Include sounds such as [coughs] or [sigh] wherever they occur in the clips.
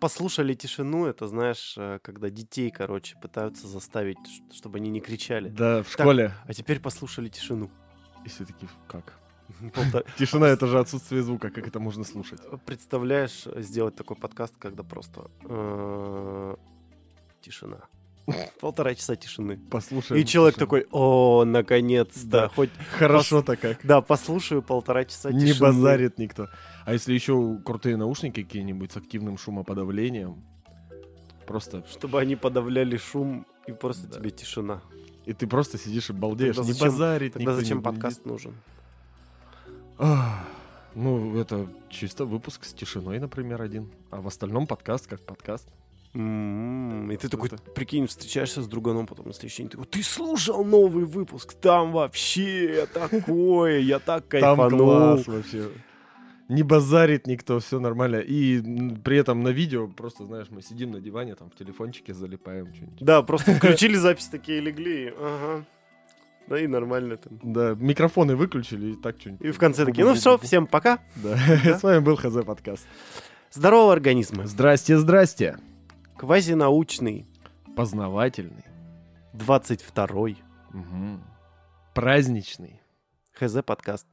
послушали тишину, это знаешь, э, когда детей, короче, пытаются заставить, чтобы они не кричали. Да, в Так. школе. А теперь послушали тишину. И все таки как? [laughs] [laughs] Тишина — это же отсутствие звука, как это можно слушать? Представляешь, сделать такой подкаст, когда просто э, тишина. [laughs] Полтора часа тишины. Послушай. И человек такой, о, наконец-то, Да. хоть, Хорошо-то как. да, послушаю полтора часа Не тишины. базарит никто. А если еще крутые наушники какие-нибудь с активным шумоподавлением, просто... Чтобы они подавляли шум, и просто Да. тебе тишина. И ты просто сидишь и балдеешь. Тогда не зачем- базарит Тогда зачем не подкаст нужен? Ах, Ну, это чисто выпуск с тишиной, например, один. А в остальном подкаст как подкаст. М, И ты такой, прикинь, встречаешься с друганом потом на следующий день, такой, ты слушал новый выпуск? Там вообще такое, я так Там кайфанул. класс вообще. Не базарит никто, все нормально. И при этом на видео просто, знаешь, мы сидим на диване, там в телефончике залипаем что-нибудь. Да, просто включили [laughs] запись, такие легли, ага. Да и нормально там. Да, микрофоны выключили и так что-нибудь. И в конце такие, ну все, всем пока. Да, [laughs] с вами был ХЗ подкаст. Здорово, организмы. Здрасте, здрасте. Квазинаучный, Познавательный. 22-й, Мгм. Праздничный. ХЗ подкаст.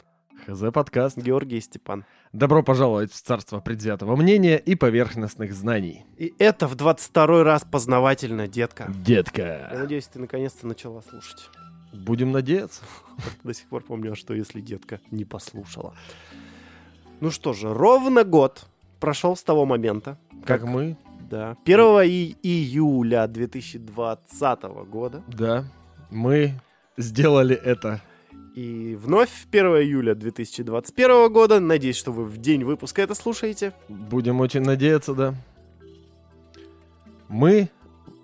ХЗ подкаст. Георгий Степан. Добро пожаловать в царство предвзятого мнения и поверхностных знаний. И это в 22 раз познавательно, детка. Я Детка. надеюсь, ты наконец-то начала слушать. Будем надеяться. [laughs] До сих пор помню, а что если детка не послушала. Ну что же, ровно год прошел с того момента, Как мы, да, 1 и- июля 2020 года. да, мы сделали это. И вновь 1 июля 2021 года. Надеюсь, что вы в день выпуска это слушаете. Будем очень надеяться, да. Мы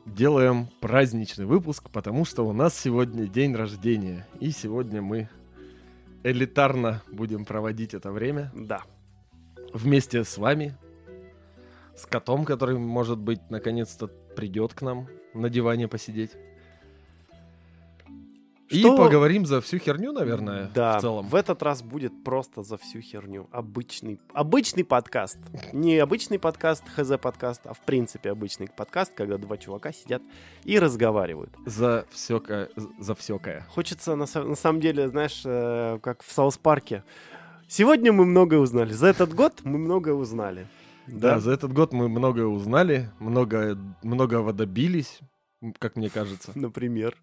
делаем праздничный выпуск, потому что у нас сегодня день рождения. И сегодня мы элитарно будем проводить это время Да. вместе с вами, с котом, который, может быть, наконец-то придет к нам на диване посидеть. И Что- поговорим за всю херню, наверное, Да, в целом. в этот раз будет просто за всю херню. Обычный, обычный подкаст. Не обычный подкаст, хз-подкаст, а в принципе обычный подкаст, когда два чувака сидят и разговаривают. За всёкое, за всёкое. Хочется, на, на самом деле, знаешь, э, как в Саус Парке. Сегодня мы многое узнали. За этот год мы многое узнали. Да, за этот год мы многое узнали, много, многого добились, как мне кажется. Например.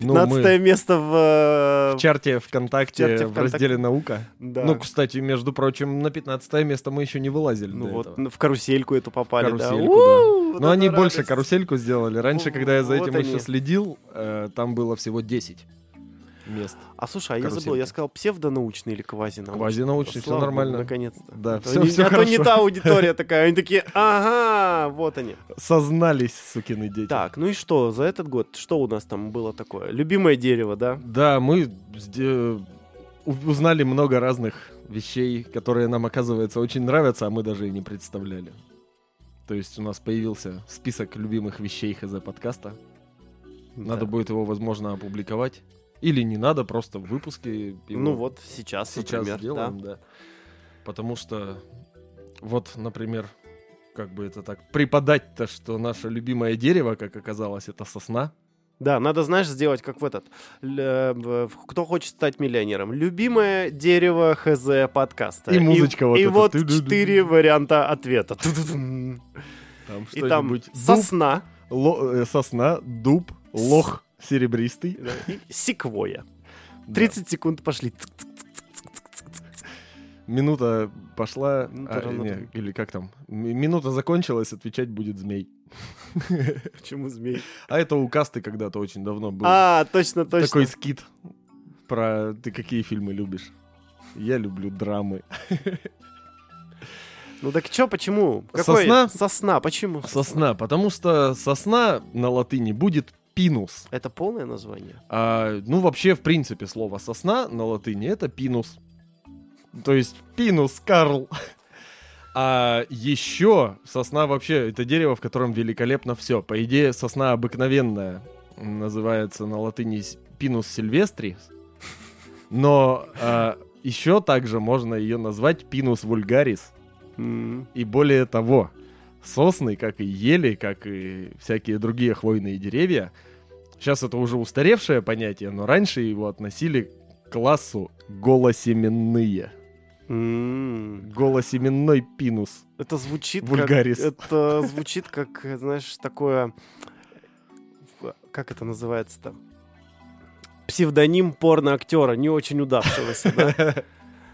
Ну, 15 мы место в... э, в чарте ВКонтакте, в чарте в ВКонтакте. разделе «Наука». да. Ну, кстати, между прочим, на 15 место мы еще не вылазили Ну вот, этого. в карусельку эту попали, да. Карусельку, У, вот Но они больше радость. карусельку сделали. Раньше, когда я за Вот этим они. еще следил, э, там было всего 10 мест. А слушай, а я забыл, я сказал псевдонаучный или квазинаучный? Квазинаучный, богу, нормально. наконец-то. Да, А всё- не- всё а то не хорошо. та аудитория такая. Они такие, ага, вот они. Сознались, сукины дети. Так, ну и что, за этот год, что у нас там было такое? Любимое дерево, да? Да, мы узнали много разных вещей, которые нам, оказывается, очень нравятся, а мы даже и не представляли. То есть у нас появился список любимых вещей ХЗ подкаста. Надо Да. будет его, возможно, опубликовать. Или не надо, просто в выпуске Ну вот, сейчас, сейчас например, сделаем, да. Потому что, вот, например, как бы это так преподать-то, что наше любимое дерево, как оказалось, это сосна. Да, надо, знаешь, сделать как в этот. Э, Кто хочет стать миллионером? Любимое дерево ХЗ подкаста. И музычка вот И эта. вот четыре варианта ответа. Там И там. Дуб, сосна ло- э, сосна, дуб, лох серебристый. да, и секвоя. Да. 30 секунд пошли. Минута пошла, Минута а, не, или как там? Минута закончилась, отвечать будет змей. [laughs] Почему змей? А это у Касты когда-то очень давно был. А, точно, точно. Такой скит про ты какие фильмы любишь. Я люблю драмы. Ну так чё, почему? Сосна? Сосна, почему? Сосна, потому что сосна на латыни будет пинус. Это полное название? А, ну, вообще, в принципе, слово сосна на латыни это пинус. То есть пинус, Карл. А еще сосна вообще это дерево, в котором великолепно все. По идее, сосна обыкновенная называется на латыни пинус сильвестрис. Но еще также можно ее назвать пинус вульгарис. И более того, сосны, как и ели, как и всякие другие хвойные деревья. Сейчас это уже устаревшее понятие, но раньше его относили к классу голосеменные. М, Голосеменной пинус. Это звучит Вульгарис. как... Это звучит как, знаешь, такое... Как это называется-то? Псевдоним порно-актера, не очень удавшегося, да?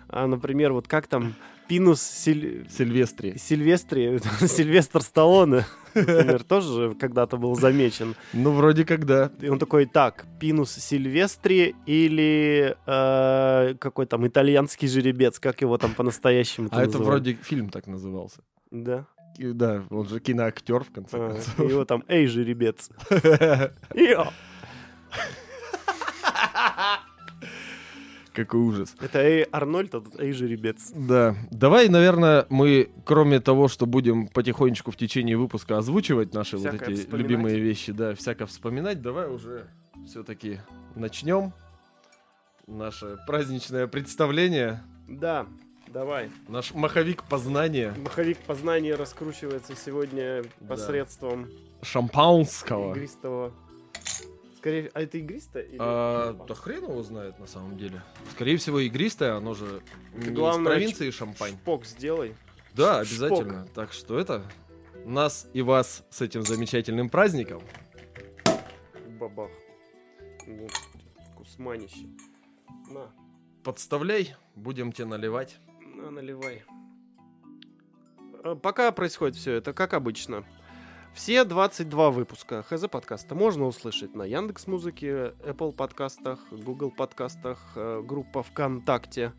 А, например, вот как там Пинус Силь- Сильвестри. Сильвестри, [laughs] Сильвестр Сталлоне, например, тоже же когда-то был замечен. Ну, вроде как да. И он такой, так, Пинус Сильвестри или э, какой там итальянский жеребец, как его там по-настоящему А это вроде фильм так назывался. Да. И Да, он же киноактер, в конце А, концов. Его там, эй, жеребец. [laughs] Какой ужас. Это эй, Арнольд, а тут эй, жеребец. Да. Давай, наверное, мы, кроме того, что будем потихонечку в течение выпуска озвучивать наши вот Всякое эти вспоминать. любимые вещи, да, всяко вспоминать, давай уже все-таки начнем наше праздничное представление, Да, давай. наш маховик познания Маховик познания раскручивается сегодня Да. посредством шампанского. игристого. Скорее, а это игристое? или А, да хрен его знает на самом деле. Скорее всего, игристое, оно же Ты, не главное, из провинции Шампань. Шпок сделай. Да, Шпок. обязательно. Так что это нас и вас с этим замечательным праздником. Бабах. Кусманище. На, Подставляй, будем тебе наливать. на, наливай. А, Пока происходит все это, как обычно. Все 22 выпуска ХЗ подкаста можно услышать на Яндекс Музыке, Apple подкастах, Google подкастах, э, группа ВКонтакте,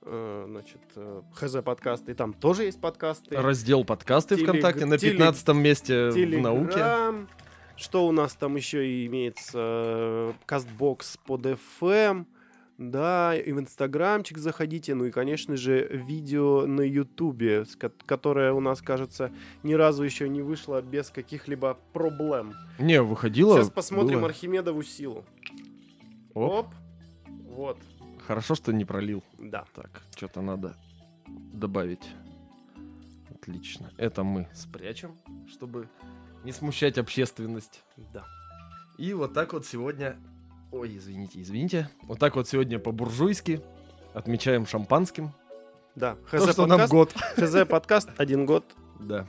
э, значит, э, ХЗ подкасты, и там тоже есть подкасты. Раздел подкасты Телег- ВКонтакте на телег- 15 месте в науке. Телеграм. Что у нас там еще имеется? Кастбокс под FM. Да, и в Инстаграмчик заходите. Ну и, конечно же, видео на Ютубе, которое у нас, кажется, ни разу еще не вышло без каких-либо проблем. Не, выходило. Сейчас посмотрим было. Архимедову силу. Оп. Оп. Вот, Хорошо, что не пролил. да. Так, что-то надо добавить. Отлично. Это мы спрячем, чтобы не смущать общественность. Да. И вот так вот сегодня... Ой, извините, извините. Вот так вот сегодня по-буржуйски отмечаем шампанским. Да. То, ХЗ что нам подкаст, год. ХЗ подкаст один год. Да.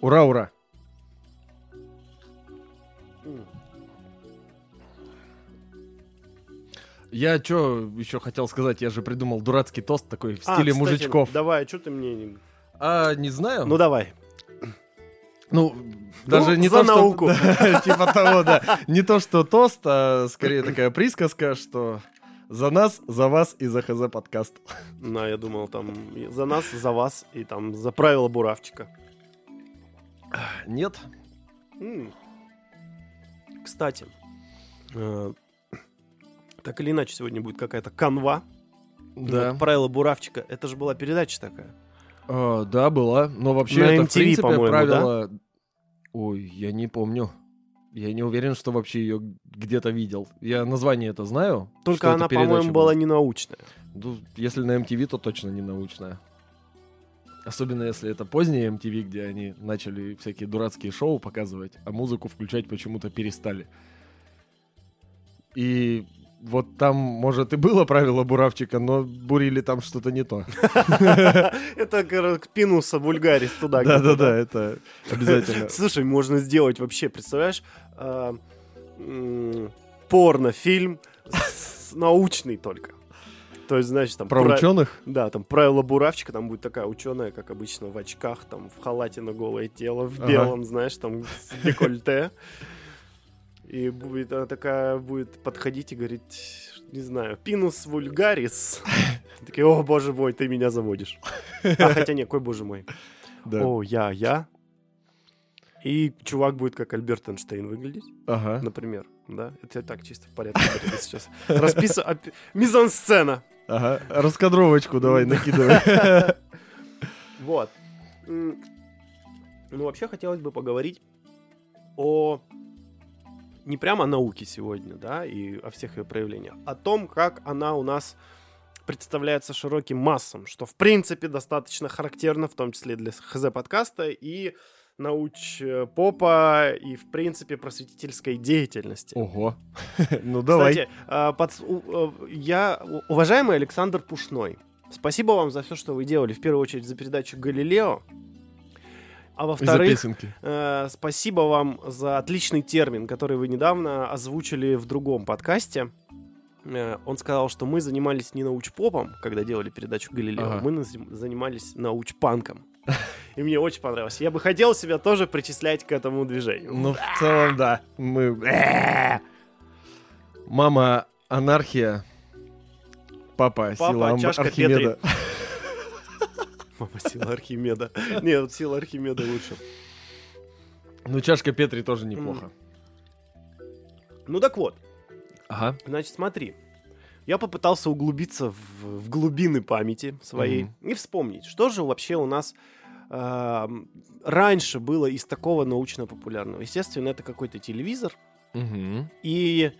Ура, ура. Я что еще хотел сказать? Я же придумал дурацкий тост такой в А, стиле кстати, мужичков. Давай, а что ты мне не... А, не знаю. Ну давай. Ну, даже не за то, что... науку. [laughs] Да, Типа того, да. Не то, что тост, а скорее такая присказка, что за нас, за вас и за ХЗ подкаст. На, я думал, там за нас, за вас и там за правила буравчика. Нет? Кстати, э, так или иначе сегодня будет какая-то канва. Да. вот правила буравчика. Это же была передача такая. А, да, была. Но вообще На это, в принципе, правило... Ой, я не помню. Я не уверен, что вообще ее где-то видел. Я название это знаю. Только она, по-моему, была не научная. Ну, если на MTV, то точно не научная. Особенно если это позднее MTV, где они начали всякие дурацкие шоу показывать, а музыку включать почему-то перестали. И вот там, может, и было правило буравчика, но бурили там что-то не то. [laughs] Это, короче, пинуса вульгарис туда. Да-да-да, это обязательно. [laughs] Слушай, можно сделать вообще, представляешь, а, порнофильм научный только. То есть, значит, там... Про пра- ученых? Да, там правило буравчика, там будет такая ученая, как обычно, в очках, там, в халате на голое тело, в Ага. белом, знаешь, там, с декольте. И будет она такая, будет подходить и говорить, не знаю, пинус вульгарис. [laughs] Такие, о, боже мой, ты меня заводишь. А хотя не, какой боже мой. Да. О, я, я. И чувак будет как Альберт Эйнштейн выглядеть, Ага. например. Да, это я так чисто в порядке [laughs] сейчас. Расписываю. Мизансцена. Ага. Раскадровочку давай накидывай. [laughs] Вот. Ну, вообще хотелось бы поговорить о не прямо о науке сегодня, да, и о всех ее проявлениях, о том, как она у нас представляется широким массам, что, в принципе, достаточно характерно, в том числе для ХЗ-подкаста, и науч-попа и, в принципе, просветительской деятельности. Ого. [laughs] Ну давай. Кстати, а, под- э, я, уважаемый Александр Пушной, спасибо вам за все, что вы делали, в первую очередь, за передачу «Галилео». А во-вторых, э, спасибо вам за отличный термин, который вы недавно озвучили в другом подкасте. Э, он сказал, что мы занимались не научпопом, когда делали передачу «Галилео», Ага. мы занимались научпанком. И мне очень понравилось. Я бы хотел себя тоже причислять к этому движению. Ну, в целом, да. Мы... Мама анархия. Папа, Папа, сила чашка Архимеда. [laughs] Мама, сила Архимеда. Нет, сила Архимеда лучше. Ну, чашка Петри тоже неплохо. Ну так вот, Ага. значит, смотри. Я попытался углубиться в, в глубины памяти своей и вспомнить, что же вообще у нас эм, раньше было из такого научно-популярного. Естественно, это какой-то телевизор. Мгм. И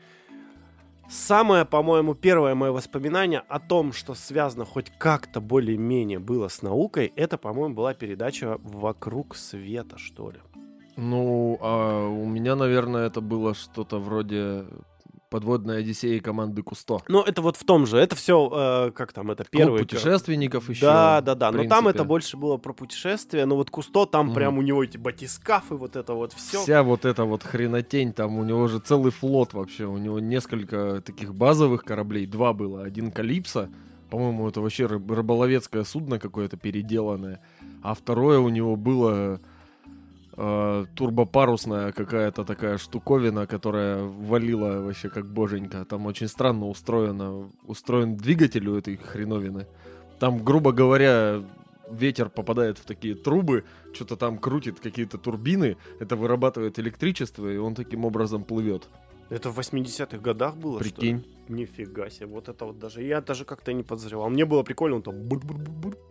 самое, по-моему, первое мое воспоминание о том, что связано хоть как-то более-менее было с наукой, это, по-моему, была передача «Вокруг света», что ли. Ну, а у меня, наверное, это было что-то вроде подводной Одиссеи команды Кусто. Ну, это вот в том же. Это все, как там, это первый... Клуб путешественников еще. Да, да, да. Но там это больше было про путешествия. Но вот Кусто, там Мгм. прям у него эти батискафы, вот это вот все. Вся вот эта вот хренотень, там у него же целый флот вообще, у него несколько таких базовых кораблей, два было, один Калипсо, по-моему, это вообще рыб- рыболовецкое судно какое-то переделанное, а второе у него было э, турбопарусная какая-то такая штуковина, которая валила вообще как боженька, там очень странно устроено, устроен двигатель у этой хреновины, там, грубо говоря, ветер попадает в такие трубы, что-то там крутит какие-то турбины, это вырабатывает электричество, и он таким образом плывет. Это в 80-х годах было, что ли? Прикинь. Нифига себе. Вот это вот даже... Я даже как-то не подозревал. Мне было прикольно, он там...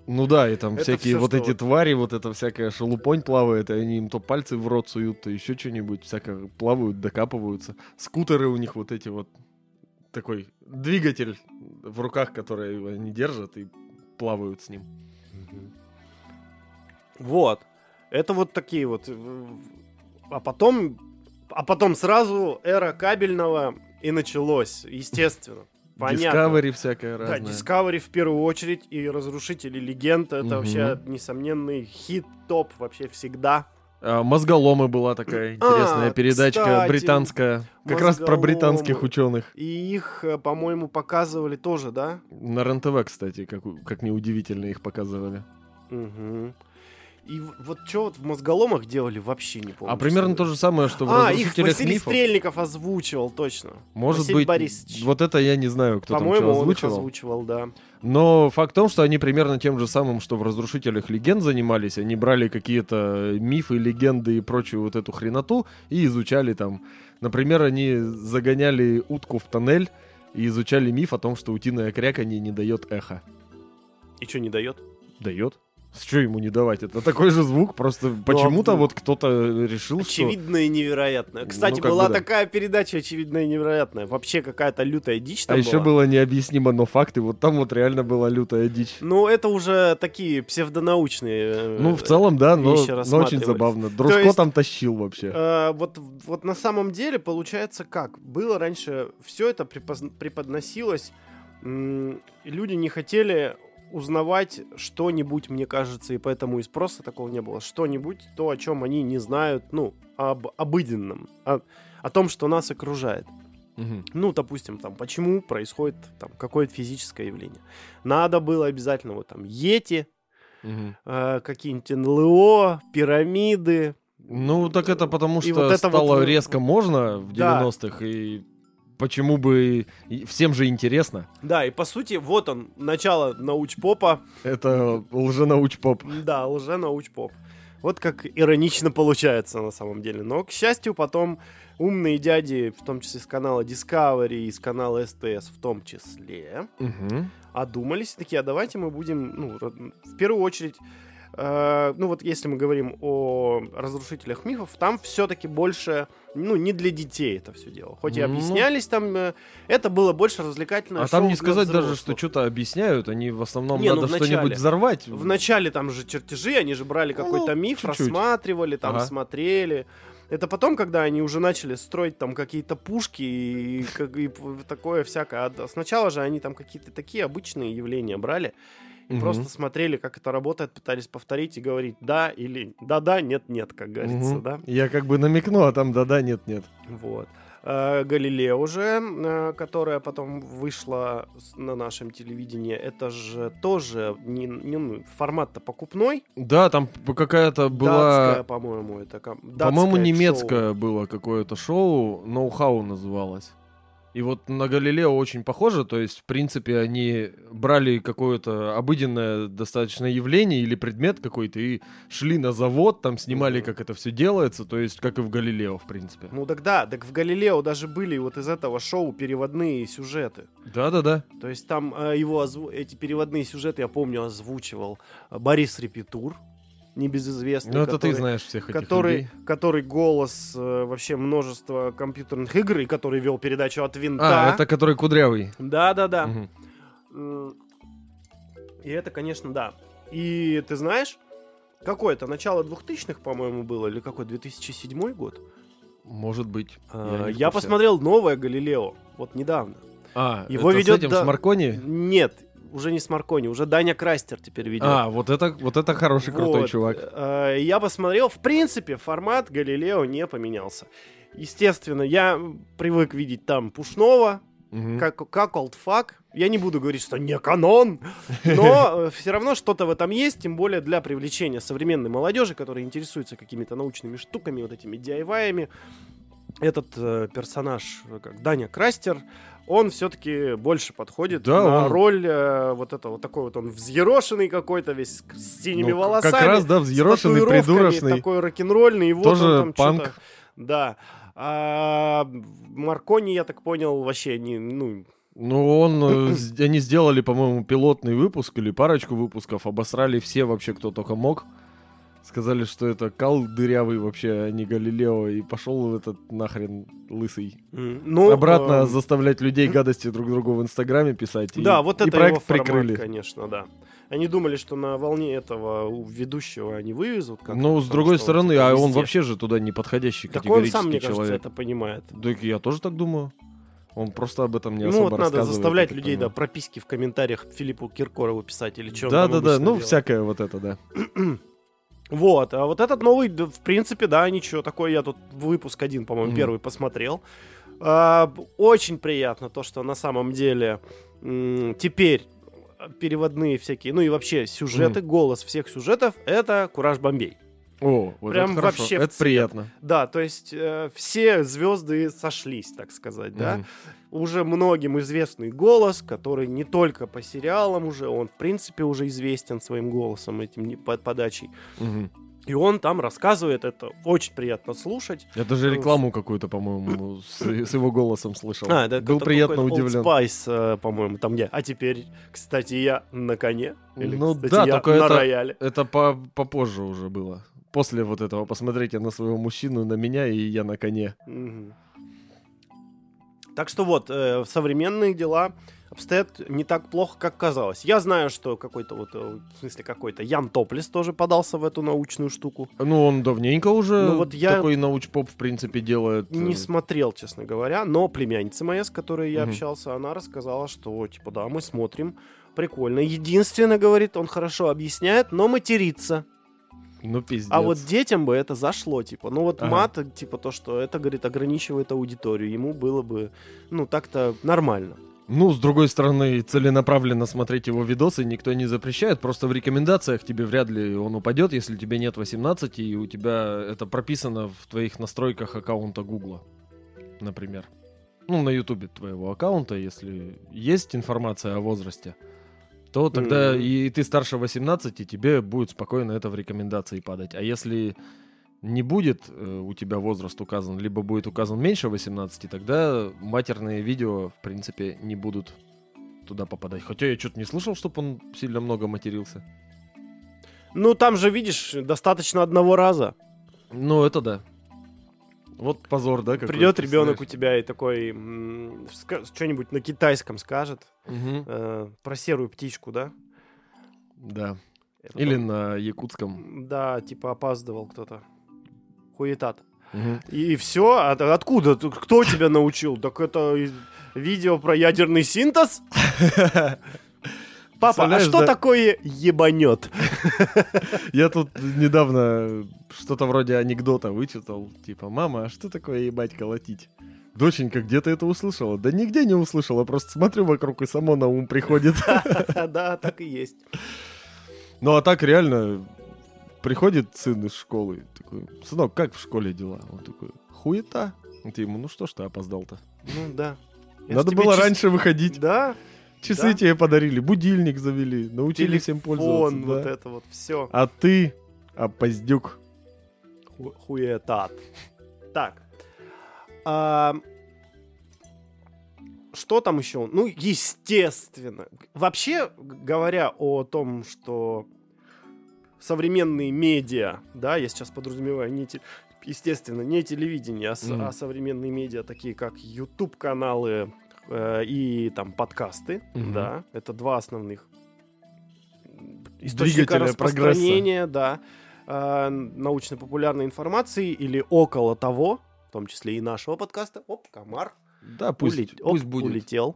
Ну да, и там Это всякие всё, вот эти вот- твари, вот это всякая шелупонь плавает, и они им то пальцы в рот суют, то еще что-нибудь, всякое плавают, докапываются. Скутеры у них вот эти вот, такой двигатель в руках, который они держат и плавают с ним. Вот. Это вот такие вот. э, А потом, а потом сразу эра кабельного и началось, естественно. [laughs] Понятно. Discovery всякое Да, разное. Discovery в первую очередь и Разрушители Легенд. Это Мгм. вообще несомненный хит-топ вообще всегда. А, Мозголомы была такая интересная А, передачка кстати, британская. Как раз про британских ученых. И их, э, по-моему, показывали тоже, да? На РЕН-ТВ, кстати, как, как неудивительно их показывали. Угу. И вот что вот в мозголомах делали, вообще не помню. а примерно то же самое, что в А, их «Разрушителях Василий мифов». Стрельников озвучивал, точно. Может Василий быть, Борисович. вот это я не знаю, кто там По-моему, что он их озвучивал. озвучивал, да. Но факт в том, что они примерно тем же самым, что в «Разрушителях легенд» занимались. Они брали какие-то мифы, легенды и прочую вот эту хреноту и изучали там. Например, они загоняли утку в тоннель и изучали миф о том, что утиное кряканье не дает эхо. И что, не дает? Дает. С чего ему не давать? Это такой же звук, просто почему-то а, вот кто-то решил, что... Очевидно и невероятно. Кстати, Ну, как была бы да. такая передача очевидно и невероятная. Вообще какая-то лютая дичь А там еще была. было необъяснимо, но факты. Вот там вот реально была лютая дичь. Ну, это уже такие псевдонаучные э, Ну, в целом, да, но, очень забавно. Дружко есть- там тащил вообще. Э, вот, вот на самом деле получается как? Было раньше, все это препоз- преподносилось, люди не хотели узнавать что-нибудь, мне кажется, и поэтому и спроса такого не было. Что-нибудь, то, о чем они не знают, ну, об обыденном, о, о том, что нас окружает. Мгм. Ну, допустим, там, почему происходит там какое-то физическое явление. Надо было обязательно вот там Йети, Мгм. э, какие-нибудь НЛО, пирамиды, Ну, так это потому, И что вот это стало вот, резко можно в да. 90-х, и почему бы... Всем же интересно. Да, и по сути, вот он, начало научпопа. Это лженаучпоп. Да, лже-научпоп. Вот как иронично получается на самом деле. Но, к счастью, потом умные дяди, в том числе с канала Discovery и с канала СТС в том числе, Мгм. одумались, такие, а давайте мы будем, ну, в первую очередь, э, ну вот если мы говорим о разрушителях мифов, там все-таки больше, ну не для детей это все дело. Хоть и Ну. объяснялись там, э, это было больше развлекательное А там не сказать даже, что что-то объясняют, они в основном Не, ну, надо начале. что-нибудь взорвать. В начале там же чертежи, они же брали Ну, какой-то миф, чуть-чуть. рассматривали, там Ага. смотрели. Это потом, когда они уже начали строить там какие-то пушки и, и п- такое всякое. А сначала же они там какие-то такие обычные явления брали и Мгм. просто смотрели, как это работает, пытались повторить и говорить да или да-да, нет-нет, как говорится, Мгм. да. Я как бы намекну, а там да-да, нет-нет. Вот. Э, Галилео уже, э, которая потом вышла на нашем телевидении, это же тоже не, не, ну, формат-то покупной. Да, там какая-то была... Датская, по-моему, это По-моему, немецкое шоу. было какое-то шоу, ноу-хау называлось. И вот на Галилео очень похоже, то есть, в принципе, они брали какое-то обыденное достаточно явление или предмет какой-то и шли на завод, там снимали, как это все делается, то есть, как и в Галилео, в принципе. Ну так да, так в Галилео даже были вот из этого шоу переводные сюжеты. Да-да-да. То есть там э, его озву- эти переводные сюжеты, я помню, озвучивал э, Борис Репетур, небезызвестный. Ну, это который- ты знаешь всех этих который, людей. который голос э, вообще множества компьютерных игр, и который вел передачу от винта. А, это который кудрявый. Да, да, да. Мгм. М, И это, конечно, да. И ты знаешь, какое-то начало 2000-х, по-моему, было, или какой, 2007 год? Может быть. А, Я курсе. посмотрел новое Галилео, вот недавно. А, Его это ведет с этим, да- с Маркони? Нет, уже не с Маркони, уже Даня Крастер теперь ведет. А, вот это, вот это хороший, крутой Вот, чувак. э, Я посмотрел, в принципе, формат Галилео не поменялся. Естественно, я привык видеть там Пушного, Мгм. как, как олдфак. Я не буду говорить, что не канон, но все равно что-то в этом есть, тем более для привлечения современной молодежи, которая интересуется какими-то научными штуками, вот этими DIY-ами. Этот э, персонаж, э, как Даня Крастер, он все-таки больше подходит Да, на он- роль э, вот этого вот такой вот он взъерошенный какой-то весь с синими Ну, волосами. Как раз, да, взъерошенный, придурочный. Такой рок-н-ролльный. И вот Тоже он там панк. Да. А Маркони, я так понял, вообще не, ну, Ну, он, э, [coughs] они сделали, по-моему, пилотный выпуск или парочку выпусков, обосрали все вообще, кто только мог. Сказали, что это кал дырявый вообще, а не Галилео, и пошел этот нахрен лысый. ну, Обратно э, заставлять людей гадости друг другу в Инстаграме писать. и- Да, вот и это проект его формат, прикрыли. конечно, да. Они думали, что на волне этого ведущего они вывезут. как-то, Ну, с другой он, стороны, а он везде. вообще же туда не подходящий Так он категорический сам, мне кажется, человек. это понимает. Да, я тоже так думаю. Он просто об этом не ну особо вот надо заставлять людей, да, прописки в комментариях Филиппу Киркорову писать или что Да, да, да, ну всякое вот это, да. [clears throat] Вот, а вот этот новый, в принципе, да, ничего, такой я тут выпуск один, по-моему, Мгм. первый посмотрел. А, очень приятно то, что на самом деле теперь переводные всякие, ну и вообще сюжеты, голос всех сюжетов — это Кураж Бомбей. О, вот Прям это хорошо. вообще Это цвет. приятно. Да, то есть э, все звезды сошлись, так сказать, да. Мгм. Уже многим известный голос, который не только по сериалам уже, он в принципе уже известен своим голосом, этим подачей. Мгм. И он там рассказывает, это очень приятно слушать. Я даже рекламу какую-то, по-моему, [laughs] с, с его голосом слышал. А, это Был приятно какой-то Old удивлен. Spice, э, по-моему, там где. А теперь, кстати, я на коне. Или, Ну кстати, да, только на это- рояле. Это по попозже уже было. После вот этого посмотрите на своего мужчину, на меня, и я на коне. Так что вот, э, современные дела обстоят не так плохо, как казалось. Я знаю, что какой-то вот, э, в смысле какой-то Ян Топлис тоже подался в эту научную штуку. Ну, он давненько уже Ну, вот я- такой науч-поп, в принципе, делает. Не э, смотрел, честно говоря, но племянница моя, с которой я Мгм. общался, она рассказала, что, типа, да, мы смотрим, прикольно. Единственное, говорит, он хорошо объясняет, но матерится. Ну, пиздец. А вот детям бы это зашло, типа. Ну вот Ага. мат, типа то, что это, говорит, ограничивает аудиторию. Ему было бы, ну, так-то нормально. Ну, с другой стороны, целенаправленно смотреть его видосы никто не запрещает. Просто в рекомендациях тебе вряд ли он упадет, если тебе нет 18, и у тебя это прописано в твоих настройках аккаунта Гугла, например. Ну, на Ютубе твоего аккаунта, если есть информация о возрасте, то тогда Мгм. и ты старше 18, и тебе будет спокойно это в рекомендации падать. А если не будет э, у тебя возраст указан, либо будет указан меньше 18, тогда матерные видео, в принципе, не будут туда попадать. Хотя я что-то не слышал, чтобы он сильно много матерился. Ну, там же, видишь, достаточно одного раза. Ну, это да. Вот позор, да? какой, Придет ребенок у тебя и такой что-нибудь на китайском скажет э, про серую птичку, да? Да. Это Или там- на якутском. Да, типа опаздывал кто-то. Хуетат. Мгм. И все? откуда? Ты- Кто тебя научил? Так это видео про ядерный синтез? [laughs] Папа, а что да? такое ебанет? [laughs] Я тут недавно что-то вроде анекдота вычитал. Типа, мама, а что такое ебать колотить? Доченька, где ты это услышала? Да нигде не услышала, просто смотрю вокруг и само на ум приходит. [laughs] Да, так и есть. Ну а так реально приходит сын из школы, такой, сынок, как в школе дела? Он такой, хуета. Ты ему, ну что ж ты опоздал-то? Ну да. Надо было раньше выходить. Да, Часы да. тебе подарили, будильник завели, научили всем пользоваться. телефон, вот да. это вот все. А ты, опоздюк. Хуетат. Так. А, Что там еще? Ну, естественно. Вообще, говоря о том, что современные медиа, да, я сейчас подразумеваю, не те- естественно, не телевидение, а, Мгм. а современные медиа, такие как YouTube-каналы и там подкасты, Мгм. да, это два основных источника распространения, да, э, научно-популярной информации или около того, в том числе и нашего подкаста. Оп, комар. Да, пусть, улет- пусть оп, будет. улетел.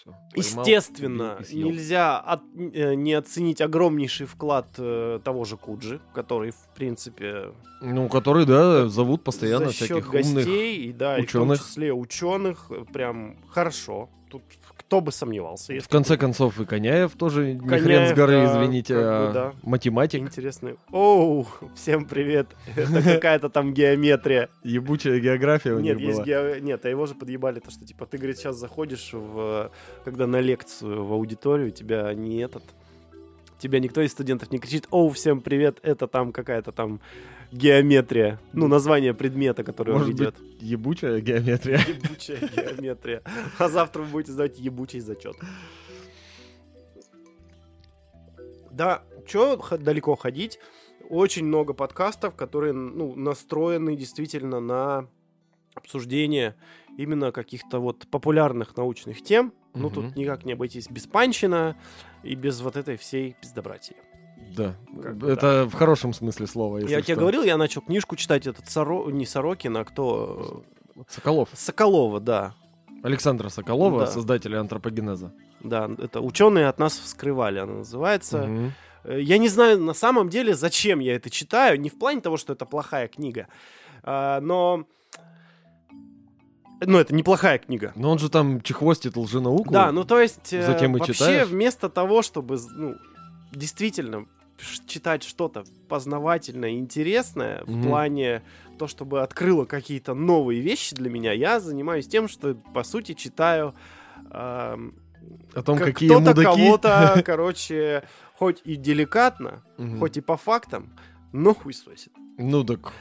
Всё, поймал, Естественно, убил нельзя от- э, не оценить огромнейший вклад э, того же Куджи, который, в принципе, Ну, которые, да, зовут постоянно за счет всяких умных. гостей, и, да, и в том ученых. числе ученых, прям хорошо. Тут кто бы сомневался. В конце концов, и Коняев тоже не хрен с Коняев, горы, да, извините, как бы, а да. математик, Интересный. Оу, всем привет. [laughs] Это какая-то там геометрия. ебучая география у Нет, них есть была. гео- Нет, а его же подъебали, то что типа ты, говорит, сейчас заходишь в когда на лекцию в аудиторию, тебя не этот. Тебя никто из студентов не кричит, оу, всем привет, это там какая-то там геометрия. Ну, название предмета, который он Может быть, ведет. ебучая геометрия. Ебучая геометрия. А завтра вы будете сдавать ебучий зачет. Да, чё далеко ходить? Очень много подкастов, которые ну, настроены действительно на обсуждение именно каких-то вот популярных научных тем. Ну, Мгм. тут никак не обойтись без Панчина и без вот этой всей пиздобратьи. Да, Как бы это в хорошем смысле слова, если Я тебе что. говорил, я начал книжку читать, этот Соро... не Сорокин, а кто? Соколов. Соколова, да. Александра Соколова, Да. создателя антропогенеза. Да, это ученые от нас вскрывали, она называется. Э, Я не знаю на самом деле, зачем я это читаю. Не в плане того, что это плохая книга, а, но... Ну, это неплохая книга. Но он же там чехвостит лженауку. Да, ну то есть э, затем и вообще читаешь. вместо того, чтобы ну, действительно читать что-то познавательное, интересное в Мгм. плане то, чтобы открыло какие-то новые вещи для меня, я занимаюсь тем, что по сути читаю ам, О том, как какие кто-то мудаки. кого-то, [laughs] короче, хоть и деликатно, хоть и по фактам, но хуесосит. Ну так.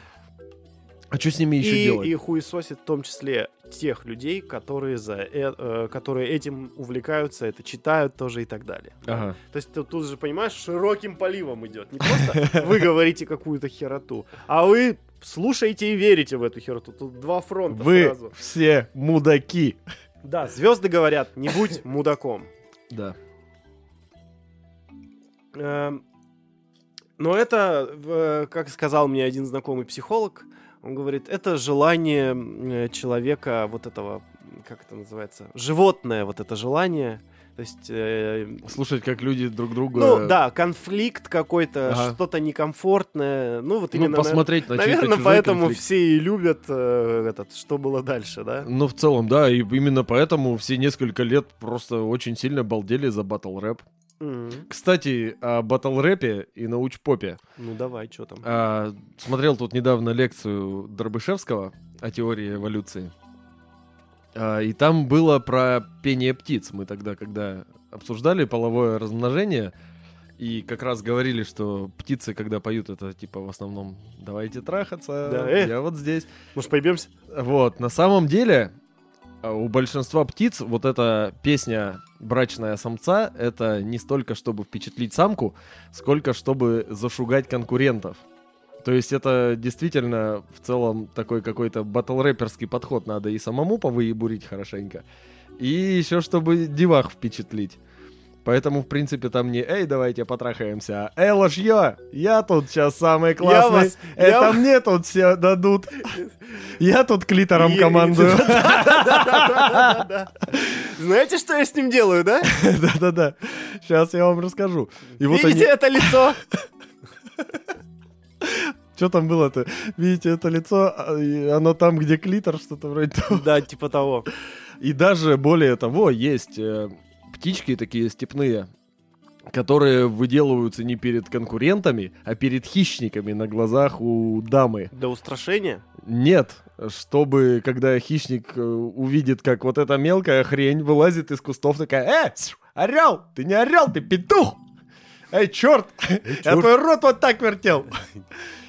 А что с ними еще И, делать? и хуесосит в том числе тех людей, которые, за, э- э, которые этим увлекаются, это читают тоже и так далее. Ага. То есть ты тут же, понимаешь, широким поливом идет. Не просто [laughs] вы говорите какую-то хероту, а вы слушаете и верите в эту хероту. Тут два фронта Вы сразу. все мудаки. Да, звезды говорят, не будь мудаком. Да. Эм, Но это, э, как сказал мне один знакомый психолог, он говорит, это желание э, человека, вот этого, как это называется, животное вот это желание. То есть, э, Слушать, как люди друг друга... ну да, конфликт какой-то, Ага. что-то некомфортное. Ну вот ну, именно, посмотреть на чей-то наверное, поэтому конфликт. все и любят э, этот, что было дальше, да? Ну, в целом, да, и именно поэтому все несколько лет просто очень сильно балдели за батл Кстати, о батл рэпе и научпопе. Ну давай, что там? А, смотрел тут недавно лекцию Дробышевского о теории эволюции. А, и там было про пение птиц. Мы тогда, когда обсуждали половое размножение, и как раз говорили, что птицы, когда поют, это типа в основном «давайте трахаться, Да, э. я вот здесь». Может, поебемся? Вот, на самом деле, у большинства птиц вот эта песня «Брачная самца» — это не столько, чтобы впечатлить самку, сколько, чтобы зашугать конкурентов. То есть это действительно в целом такой какой-то батл-рэперский подход. Надо и самому повыебурить хорошенько, и еще чтобы девах впечатлить. Поэтому, в принципе, там не «Эй, давайте потрахаемся», а «Эй, ложьё, я тут сейчас самый классный, вас- это я- мне тут все дадут, я тут клитором командую». [laughs] Знаете, что я с ним делаю, да? [laughs] Да-да-да, сейчас я вам расскажу. Видите это лицо? [laughs] Что там было-то? Видите это лицо? А, Оно там, где клитор, что-то вроде того. Да, типа того. И даже более того, есть э, птички такие степные, которые выделываются не перед конкурентами, а перед хищниками на глазах у дамы. До устрашения? Нет, чтобы, когда хищник э, увидит, как вот эта мелкая хрень вылазит из кустов, такая, э, орел, ты не орел, ты петух! Эй, черт! Я чёрт!» твой рот вот так вертел!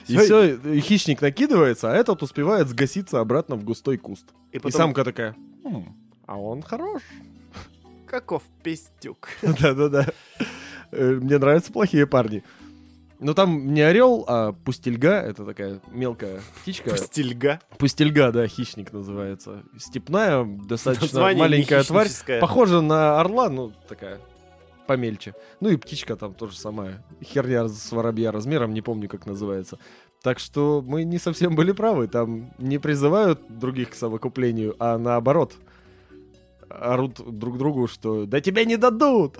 И Всё, все, хищник накидывается, а этот успевает сгаситься обратно в густой куст. И И потом, самка такая, «Хм, а он хорош. Каков пиздюк. [laughs] Да-да-да. Э, Мне нравятся плохие парни. Ну там не орел, а пустельга, это такая мелкая птичка. Стильга. Пустельга, да, хищник называется. Степная, достаточно Название маленькая тварь. Похожа на орла, ну, такая помельче. Ну и птичка там тоже самая. Херня с воробья размером, не помню, как называется. Так что мы не совсем были правы. Там не призывают других к совокуплению, а наоборот. Орут друг другу, что «Да тебе не дадут!»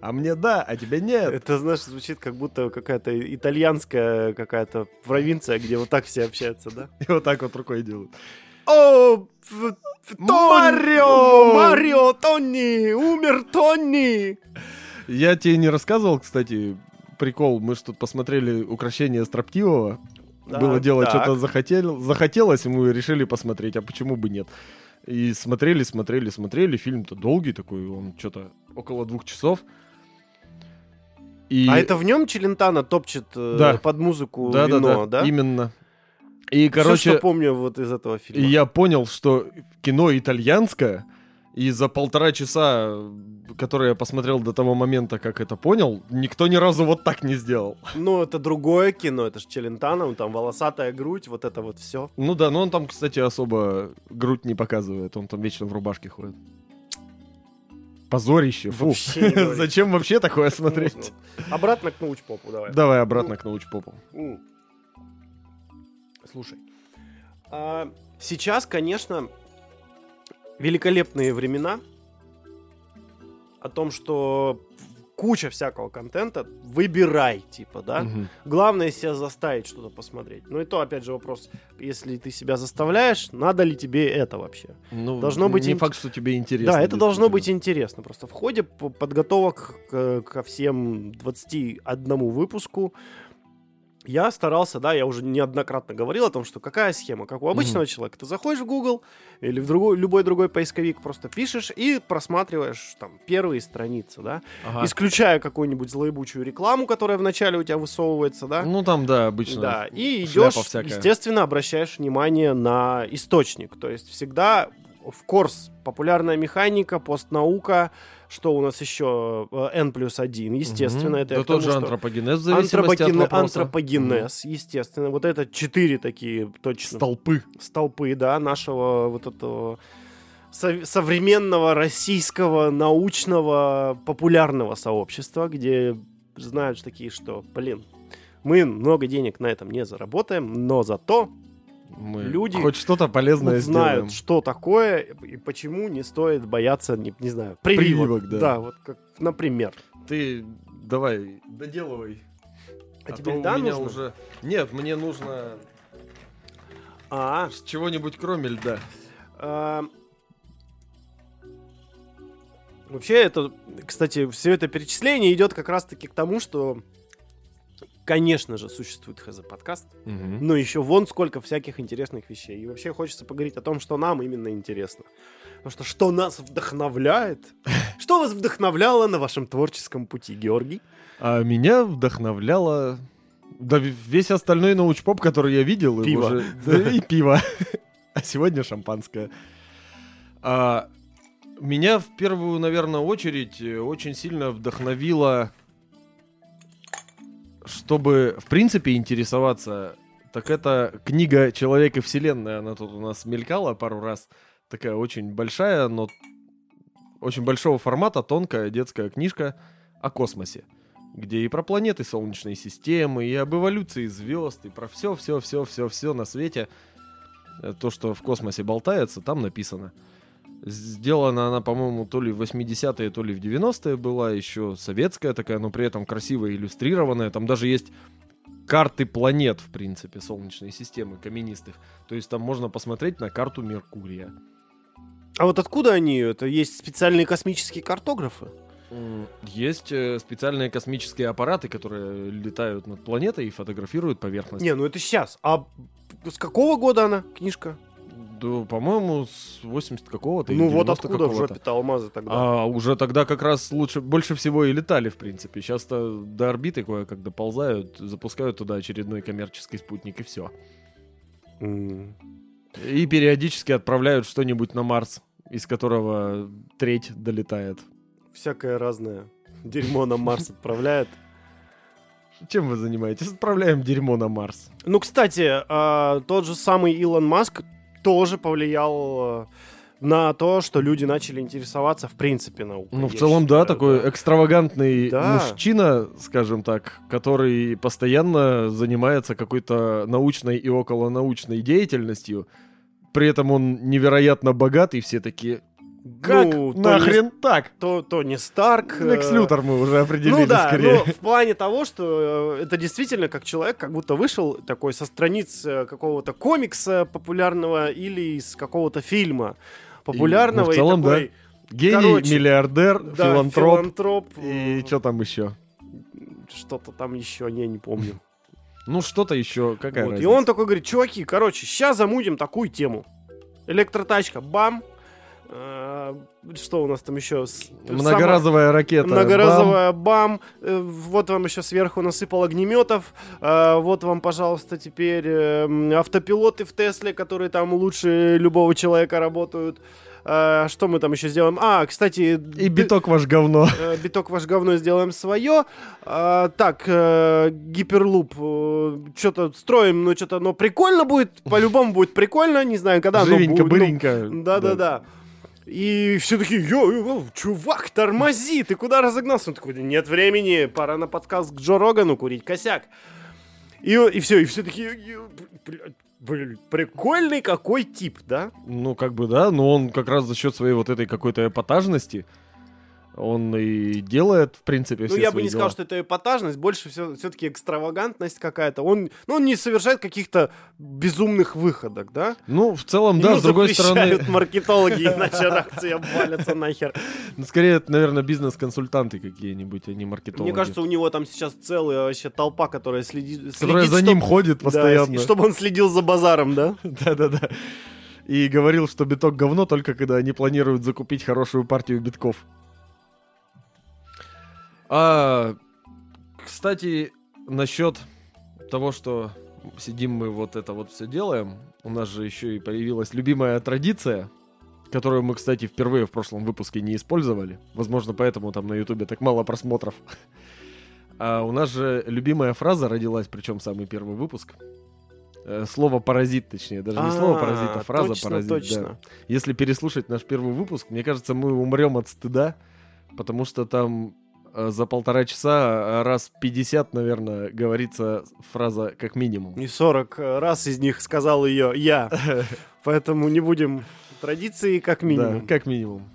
А мне да, а тебе нет. Это, знаешь, звучит как будто какая-то итальянская какая-то провинция, где вот так все общаются, да? И вот так вот рукой делают. О, Марио! Марио, Тони! Умер Тони! Я тебе не рассказывал, кстати, прикол. Мы тут посмотрели «Украшение строптивого». Да, Было дело, что-то захотел, захотелось, и мы решили посмотреть, а почему бы нет. И смотрели, смотрели, смотрели. Фильм-то долгий такой, он что-то около двух часов. И... А это в нем Челентано топчет э, Да. под музыку да, вино, да, да? именно. И, короче, что помню вот из этого и фильма. я понял, что кино итальянское, и за полтора часа, которые я посмотрел до того момента, как это понял, никто ни разу вот так не сделал. Ну, это другое кино, это же Челентано, там волосатая грудь, вот это вот все. Ну да, но он там, кстати, особо грудь не показывает. Он там вечно в рубашке ходит. Позорище, фу. Вообще. [laughs] Зачем вообще такое смотреть? Обратно к научпопу давай. Давай обратно к научпопу. Слушай, а, сейчас, конечно, великолепные времена о том, что куча всякого контента, выбирай, типа, да? Мгм. Главное себя заставить что-то посмотреть. Ну и то, опять же, вопрос, если ты себя заставляешь, надо ли тебе это вообще? Ну, Должно быть не ин- факт, что тебе интересно. да, это должно быть интересно. Просто в ходе подготовок ко всем 21 выпуску я старался, да, я уже неоднократно говорил о том, что какая схема, как у обычного человека. Ты заходишь в Google или в другой, любой другой поисковик, просто пишешь и просматриваешь там первые страницы, да, Ага. исключая какую-нибудь злоебучую рекламу, которая вначале у тебя высовывается, да. Ну там, да, обычно. Да, и идешь, всякая. естественно, обращаешь внимание на источник. То есть всегда в курс популярная механика, постнаука, что у нас еще э, N плюс 1, естественно, Мгм. это Да тот тому, же антропогенез в зависимости от антропоген- вопроса. антропогенез, естественно. Вот это четыре такие точно Столпы. столпы, да, нашего вот этого со- современного российского научного популярного сообщества, где знают такие, что, блин, мы много денег на этом не заработаем, но зато Мы Люди хоть что-то полезное знают, сделаем. что такое и почему не стоит бояться, не, не знаю, прививок. Прививок, да. вот как, например. Ты давай, доделывай. А, то тебе у да, меня нужно? уже... Нет, мне нужно А, с чего-нибудь кроме льда. А, Вообще, это, кстати, все это перечисление идет как раз-таки к тому, что, конечно же, существует ХЗ-подкаст, но еще вон сколько всяких интересных вещей. И вообще хочется поговорить о том, что нам именно интересно. Потому что что нас вдохновляет? [laughs] Что вас вдохновляло на вашем творческом пути, Георгий? А меня вдохновляло... Да весь остальной научпоп, который я видел, Пиво. уже- [laughs] да, и пиво. [laughs] А сегодня шампанское. А, меня в первую, наверное, очередь э, очень сильно вдохновило, чтобы, в принципе, интересоваться. Так это книга «Человек и Вселенная». Она тут у нас мелькала пару раз. Такая очень большая, но очень большого формата, тонкая детская книжка о космосе. Где и про планеты Солнечной системы, и об эволюции звезд, и про все-все-все-все-все на свете. Э, То, что в космосе болтается, там написано. Сделана она, по-моему, то ли в 80-е, то ли в 90-е была, еще советская такая, но при этом красиво иллюстрированная. Там даже есть карты планет, в принципе, Солнечной системы, каменистых. То есть там можно посмотреть на карту Меркурия. А вот откуда они? Это есть специальные космические картографы? Есть э, специальные космические аппараты, которые летают над планетой и фотографируют поверхность. Не, ну это сейчас. А с какого года она, книжка? Да, по-моему, с 80 какого-то ну вот 90 откуда в жопе-то алмазы тогда? А уже тогда как раз лучше, больше всего и летали, в принципе. Сейчас-то до орбиты кое-как доползают, запускают туда очередной коммерческий спутник, и все. М. И периодически отправляют что-нибудь на Марс, из которого треть долетает. Всякое разное. Дерьмо на Марс отправляет. Чем вы занимаетесь? Отправляем дерьмо на Марс. Ну, кстати, а, тот же самый Илон Маск тоже повлиял а, на то, что люди начали интересоваться в принципе наукой. Ну, в целом, да, считаю, такой экстравагантный Да. мужчина, скажем так, который постоянно занимается какой-то научной и околонаучной деятельностью. При этом он невероятно богат, и все такие, как Ну, нахрен так? То, Тони Старк. э, Лекс Лютер мы уже определили Ну да, скорее. ну, в плане того, что э, это действительно как человек как будто вышел такой со страниц э, какого-то комикса популярного или из какого-то фильма популярного. ну, в целом, такой, Гений, короче, миллиардер, да, филантроп. филантроп, И э, что там еще? Что-то там еще, не, не помню. [laughs] Ну, что-то еще, какая Вот, И он такой говорит, чуваки, короче, сейчас замутим такую тему. Электротачка, бам. Э, Что у нас там еще? Многоразовая ракета. Многоразовая бам. Э, Вот вам еще сверху насыпал огнеметов. Э, Вот вам, пожалуйста, теперь э, автопилоты в Тесле, которые там лучше любого человека работают. Э, Что мы там еще сделаем? А, кстати... бам, И биток ваш говно. Э, Биток ваш говно сделаем свое. А, так, э, Hyperloop. Что-то строим, но что-то оно прикольно будет. По-любому будет прикольно. Не знаю, когда оно Живенько, будет. ну, быренько. Да-да-да. И все такие, йо, йо, чувак, тормози, ты куда разогнался? Он такой, «Да нет времени, пора на подкаст к Джо Рогану курить косяк. И, и все, и все такие, «Ё, блядь, блин, прикольный какой тип, да? Ну, как бы, да, но он как раз за счет своей вот этой какой-то эпатажности, он и делает, в принципе, Ну, все я бы не дела. сказал, что это эпатажность, больше все, все-таки экстравагантность какая-то. Он, ну, он не совершает каких-то безумных выходок, да? Ну, в целом, да, Ему с другой стороны, [laughs] маркетологи, иначе [laughs] акции обвалятся нахер. ну, скорее, это, наверное, бизнес-консультанты какие-нибудь, а не маркетологи. Мне кажется, у него там сейчас целая вообще толпа, которая следит, Которая за ним ходит Да, постоянно. чтобы он следил за базаром, да? [laughs] Да-да-да. И говорил, что биток говно только когда они планируют закупить хорошую партию битков. А, кстати, насчет того, что сидим мы вот это вот все делаем, у нас же еще и появилась любимая традиция, которую мы, кстати, впервые в прошлом выпуске не использовали. Возможно, поэтому там на ютубе так мало просмотров. [laughs] А у нас же любимая фраза родилась, причем самый первый выпуск. Э, Слово паразит, точнее, даже не слово паразит, а фраза точно, паразит. да. Точно. Если переслушать наш первый выпуск, мне кажется, мы умрем от стыда, потому что там за полтора часа э, раз 50, наверное, говорится фраза как минимум. И 40 раз из них сказал ее я. [laughs] Поэтому не будем традиции как минимум. Да, как минимум.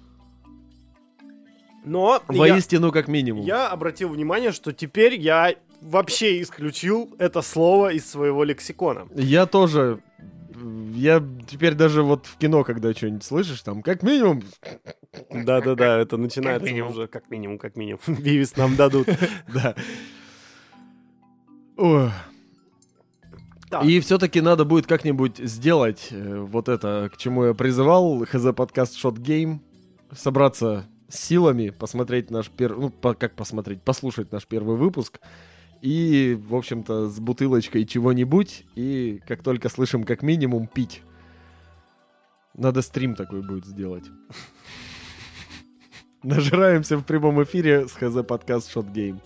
Но я, Воистину, как минимум. я обратил внимание, что теперь я вообще исключил это слово из своего лексикона. Я тоже. Я теперь даже вот в кино, когда что-нибудь слышишь, там, как минимум, Да-да-да, это начинается минимум. уже как минимум, как минимум. [laughs] Бивис нам дадут. [laughs] да. Ой. Так. И все-таки надо будет как-нибудь сделать э, вот это, к чему я призывал, хз подкаст Shot Game, собраться с силами, посмотреть наш первый, ну, по- как посмотреть, послушать наш первый выпуск, и, в общем-то, с бутылочкой чего-нибудь, и как только слышим как минимум пить. Надо стрим такой будет сделать. [laughs] Нажираемся в прямом эфире с ХЗ подкаст Shot Game.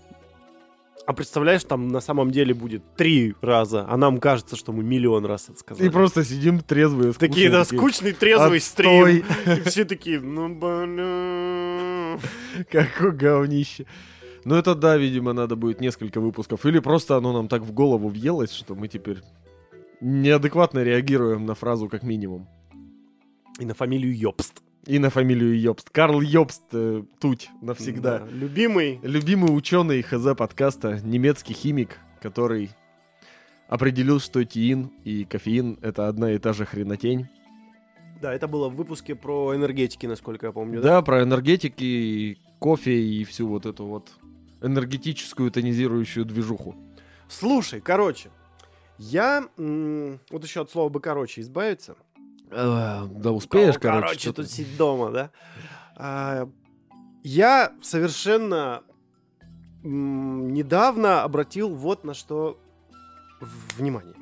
А представляешь, там на самом деле будет три раза, а нам кажется, что мы миллион раз это сказали. И просто сидим трезвые, Такие, да, скучные, скучный, трезвый Отстой. стрим. [laughs] И все такие, ну, бля. [laughs] Какое говнище. Ну это да, видимо, надо будет несколько выпусков. Или просто оно нам так в голову въелось, что мы теперь неадекватно реагируем на фразу как минимум. И на фамилию Йобст. И на фамилию Йобст. Карл Йобст, э, туть навсегда. Да, Любимый. Любимый ученый ХЗ подкаста, немецкий химик, который определил, что тиин и кофеин это одна и та же хренотень. Да, это было в выпуске про энергетики, насколько я помню. Да, про энергетики, кофе и всю вот эту вот энергетическую тонизирующую движуху. Слушай, короче, я... м, вот еще от слова бы короче избавиться. Э, да успеешь, Кого, короче. короче, что-то. тут сидеть дома, да? А, я совершенно м, недавно обратил вот на что внимание.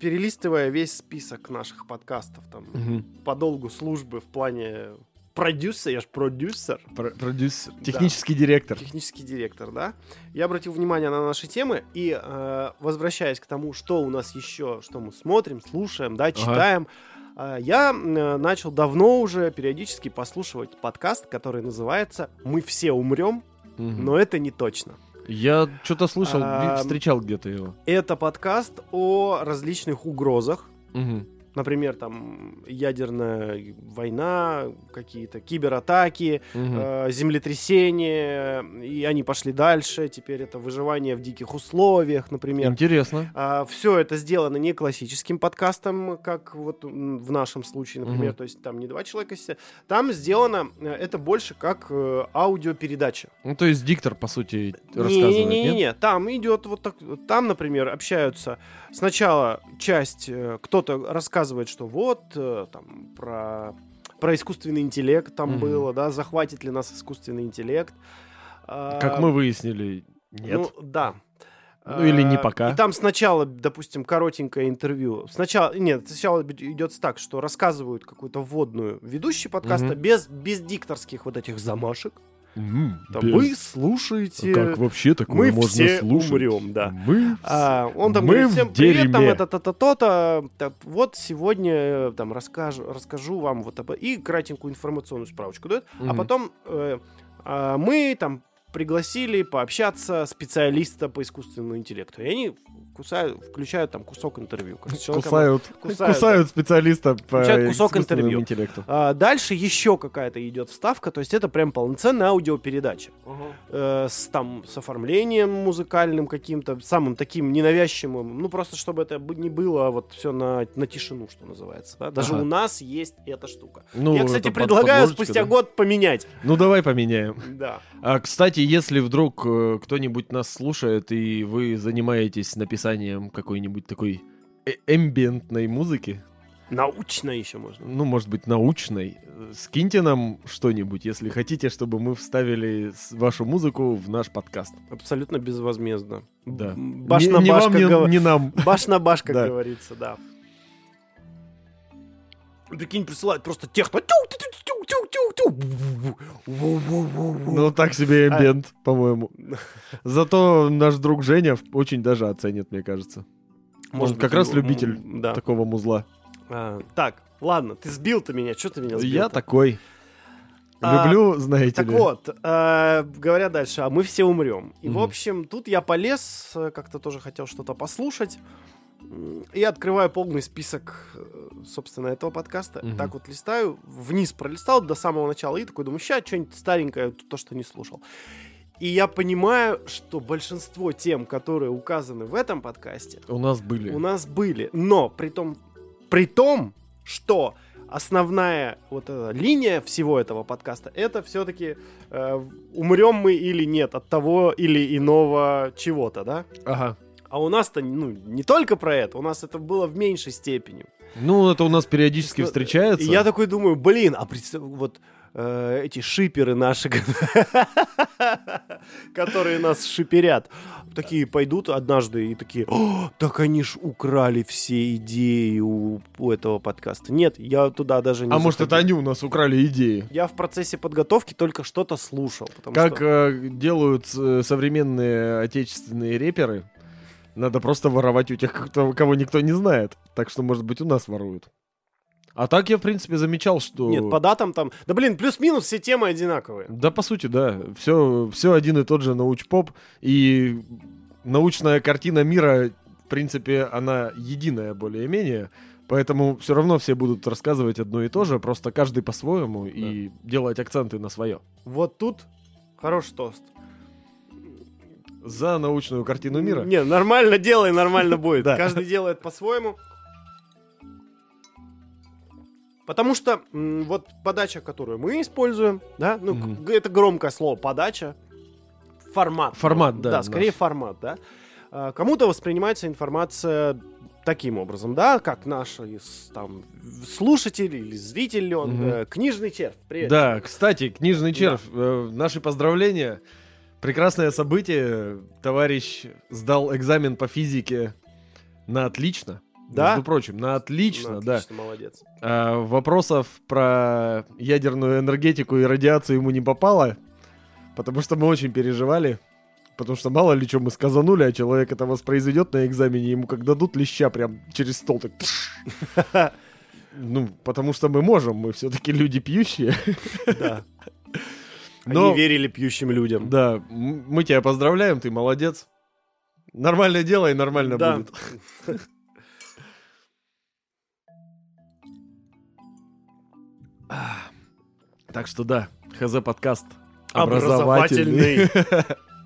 Перелистывая весь список наших подкастов, там, Мгм. по долгу службы в плане продюсера, я же продюсер, Про- Продюсер, технический директор. технический директор, да, я обратил внимание на наши темы и, э, возвращаясь к тому, что у нас еще, что мы смотрим, слушаем, да, читаем, э, я э, начал давно уже периодически послушивать подкаст, который называется «Мы все умрем, Мгм. но это не точно». Я что-то слышал, А, встречал где-то его. Это подкаст о различных угрозах, Мгм. Например, там ядерная война, какие-то кибератаки, Мгм. э, землетрясение, и они пошли дальше. Теперь это выживание в диких условиях, например. Интересно. все это сделано не классическим подкастом, как вот в нашем случае, например, Мгм. то есть там не два человека сидят. Там сделано э, это больше как э, аудиопередача. Ну, то есть диктор, по сути, рассказывает, нет? Не-не-не, там идет вот так. Там, например, общаются сначала часть, э, кто-то рассказывает, что вот э, там про про искусственный интеллект там Мгм. было, да, захватит ли нас искусственный интеллект. А, Как мы выяснили, нет. Ну, да. Ну, или не А, пока. И там сначала, допустим, коротенькое интервью. Сначала, нет, сначала идет так, что рассказывают какую-то вводную ведущий подкаста Мгм. без, без дикторских вот этих замашек. М, Там, без- Вы слушаете... Как вообще такое мы можно все слушать? умрем, да. Мы А, он там Мы говорит, всем привет, там дерьме». это то-то, то-то. Вот сегодня э, там расскажу, расскажу вам вот об... И кратенькую информационную справочку дает. А Мгм. потом э, а, мы там пригласили пообщаться специалиста по искусственному интеллекту. И они кусают, включают там кусок интервью. кусают, кусают, кусают, специалиста по Включают кусок интервью. интеллекту. А, дальше еще какая-то идет вставка, то есть это прям полноценная аудиопередача. Э, с, там, с оформлением музыкальным каким-то, самым таким ненавязчивым, ну просто чтобы это не было вот все на, на тишину, что называется. да. Даже Ага. у нас есть эта штука. Ну, Я, кстати, предлагаю спустя да. год поменять. Ну, давай поменяем. Да. А, кстати, если вдруг э, кто-нибудь нас слушает, и вы занимаетесь написанием какой-нибудь такой э- эмбиентной музыки, Научно еще можно. ну, может быть, научной, скиньте нам что-нибудь, если хотите, чтобы мы вставили вашу музыку в наш подкаст. Абсолютно безвозмездно. Да. Баш не, на не баш, вам, как не, не нам. Баш на баш, как Да. говорится, да. Прикинь, присылают просто техно. Ну, так себе эмбиент, по-моему. Зато наш друг Женя очень даже оценит, мне кажется. Может, как быть, раз любитель Да. такого музла. А, Так, ладно, ты сбил ты меня, что ты меня сбил? Я такой. А, Люблю, знаете Так ли. вот, э, говоря дальше, а мы все умрем. И, в Мгм. общем, тут я полез, э, как-то тоже хотел что-то послушать. И открываю полный список, э, собственно, этого подкаста. Мгм. Так вот листаю, вниз пролистал до самого начала и такой думаю, ща что-нибудь старенькое, то, что не слушал. И я понимаю, что большинство тем, которые указаны в этом подкасте, У нас были. у нас были. Но при том, при том, что основная вот эта линия всего этого подкаста, это все-таки умрем мы или нет от того или иного чего-то, да? Ага. А у нас-то ну, не только про это, у нас это было в меньшей степени. Ну, это у нас периодически И встречается. я такой думаю, блин, а представ- вот э, эти шиперы наши, [laughs] которые нас шиперят, такие пойдут однажды и такие, «О, так они ж украли все идеи у, у этого подкаста. Нет, я туда даже не А может, это они у нас украли идеи? Я в процессе подготовки только что-то слушал. Как что- э, делают э, современные отечественные реперы, надо просто воровать у тех, кто- кого никто не знает. Так что, может быть, у нас воруют. А так я, в принципе, замечал, что... Нет, по датам там... Да блин, плюс-минус все темы одинаковые. Да, по сути, да. Все, все один и тот же науч-поп. И научная картина мира, в принципе, она единая более-менее. Поэтому все равно все будут рассказывать одно и то же, просто каждый по-своему и делать акценты на свое. Вот тут хороший тост. За научную картину мира. Не, нормально делай, нормально [laughs] будет. Да. Каждый делает по-своему. Потому что м, вот подача, которую мы используем, да, ну, это громкое слово подача, формат. Формат, да, Да, скорее наш. формат, да. А, Кому-то воспринимается информация таким образом, да, как наш там, слушатель или зритель, он Мгм. э, книжный червь. Привет. Да, кстати, книжный червь. э, наши поздравления. Прекрасное событие. Товарищ сдал экзамен по физике на отлично. Да? Между прочим, на отлично, Ну, да. отлично, молодец. А, вопросов про ядерную энергетику и радиацию ему не попало, потому что мы очень переживали. Потому что мало ли что мы сказанули, а человек это воспроизведет на экзамене, ему как дадут леща прям через стол, так... [laughs] Ну, потому что мы можем, мы все-таки люди пьющие. Да. Но- Они верили пьющим людям. Да, мы тебя поздравляем, ты молодец. Нормально делай, нормально Да. будет. [laughs] Так что да, ХЗ подкаст. Образовательный. [laughs]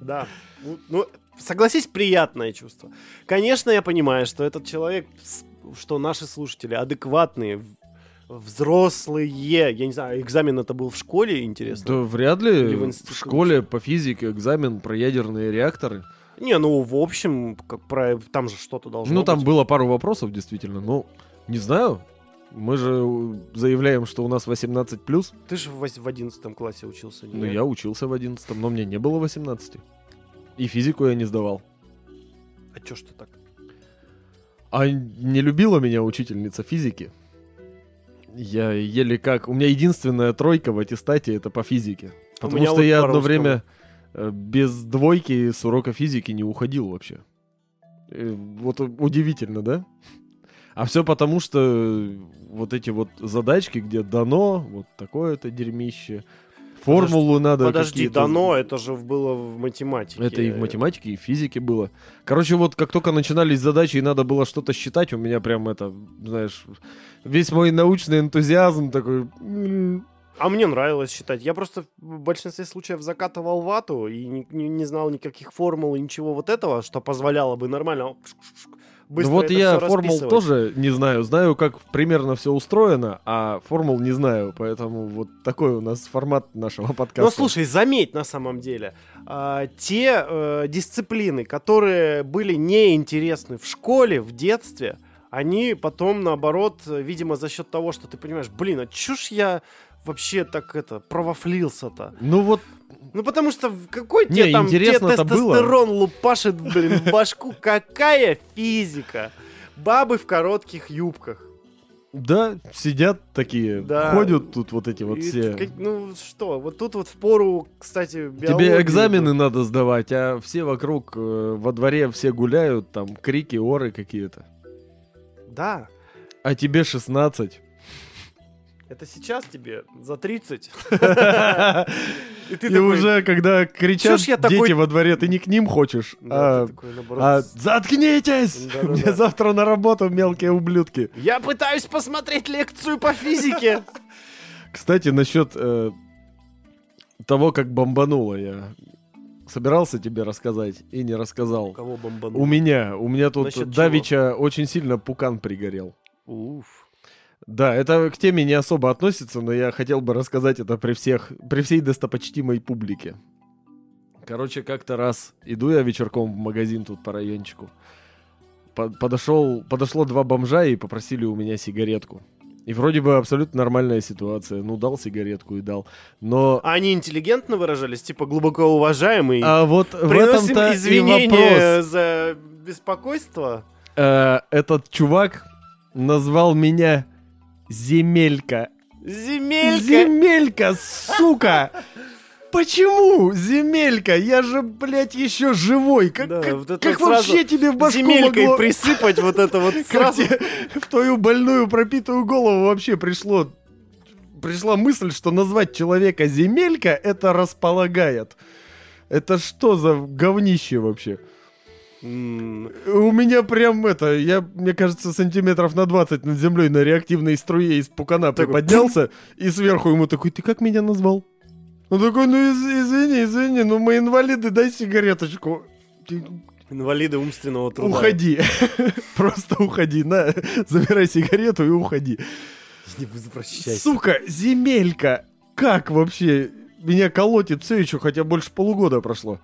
Да. Ну, Ну, согласись, приятное чувство. Конечно, я понимаю, что этот человек, что наши слушатели адекватные, взрослые. Я не знаю, экзамен это был в школе, интересно? Да вряд ли в в, школе по физике экзамен про ядерные реакторы. Не, ну, в общем, как про... там же что-то должно ну, там быть. было пару вопросов, действительно. Ну, не знаю. Мы же заявляем, что у нас 18+. Ты же в в 11 классе учился, Ну, нет? я учился в 11 но мне не было 18. И физику я не сдавал. А чё ж ты так? А не любила меня учительница физики. Я еле как... У меня единственная тройка в аттестате это по физике. Потому что вот я одно время э, без двойки с урока физики не уходил вообще. Э, Вот удивительно, да? А все потому, что вот эти вот задачки, где дано, вот такое-то дерьмище, формулу надо Подожди, дано, это же было в математике. это и в математике, и в физике было. Короче, вот как только начинались задачи, и надо было что-то считать, у меня прям это, знаешь, весь мой научный энтузиазм такой... м, А мне нравилось считать. Я просто в большинстве случаев закатывал вату и не, не- не знал никаких формул и ничего вот этого, что позволяло бы нормально быстро Ну вот это я формул тоже не знаю. Знаю, как примерно все устроено, а формул не знаю. Поэтому вот такой у нас формат нашего подкаста. Но слушай, заметь на самом деле, а, те э, дисциплины, которые были неинтересны в школе, в детстве, они потом, наоборот, э, видимо, за счет того, что ты понимаешь, блин, а ж я вообще так это провафлился-то? Ну вот, Ну потому что какой тебе там тебе интересно-то было. тестостерон лупашит, блин, в башку? [laughs] Какая физика? Бабы в коротких юбках. да, сидят такие, Да. ходят тут вот эти вот И все. как- ну что, вот тут вот в пору, кстати, Тебе биологию- экзамены надо сдавать, а все вокруг э, во дворе все гуляют, там крики, оры какие-то. Да, А тебе 16. это сейчас тебе за 30. [laughs] И ты И такой, уже, когда кричат «Чё ж я дети такой- во дворе, ты не к ним хочешь, Да, а, такой, наоборот, а заткнитесь! Да-да-да. [laughs] Мне завтра на работу, мелкие ублюдки. Я пытаюсь посмотреть лекцию по физике. [laughs] Кстати, насчет э, того, как бомбануло, я собирался тебе рассказать и не рассказал. Кого бомбанул? У меня, у меня тут Насчет Давича очень сильно пукан пригорел. Уф. Да, это к теме не особо относится, но я хотел бы рассказать это при всех, при всей достопочтимой публике. Короче, как-то раз иду я вечерком в магазин тут по райончику. По- подошел, подошло два бомжа и попросили у меня сигаретку. И вроде бы абсолютно нормальная ситуация. Ну, дал сигаретку и дал. Но... А они интеллигентно выражались, типа глубоко уважаемый. А вот в Приносим этом-то и извинения за беспокойство. Э, этот чувак назвал меня Земелька. Земелька. Земелька, сука! Почему земелька? Я же, блядь, еще живой. Как, Да, как, вот как вообще тебе в башку Земелькой могло... присыпать вот это вот [laughs] сразу. в твою больную пропитую голову вообще пришло... Пришла мысль, что назвать человека земелька это располагает. Это что за говнище вообще? У меня прям это, я, мне кажется, сантиметров на 20 над землей на реактивной струе из пукана приподнялся, и сверху ему такой, ты как меня назвал? Он такой, ну из- извини, извини, ну мы инвалиды, дай сигареточку. Инвалиды умственного труда. Уходи. [laughs] Просто уходи. На, забирай сигарету и уходи. Не возвращайся. Сука, земелька. Как вообще? Меня колотит все еще, хотя больше полугода прошло.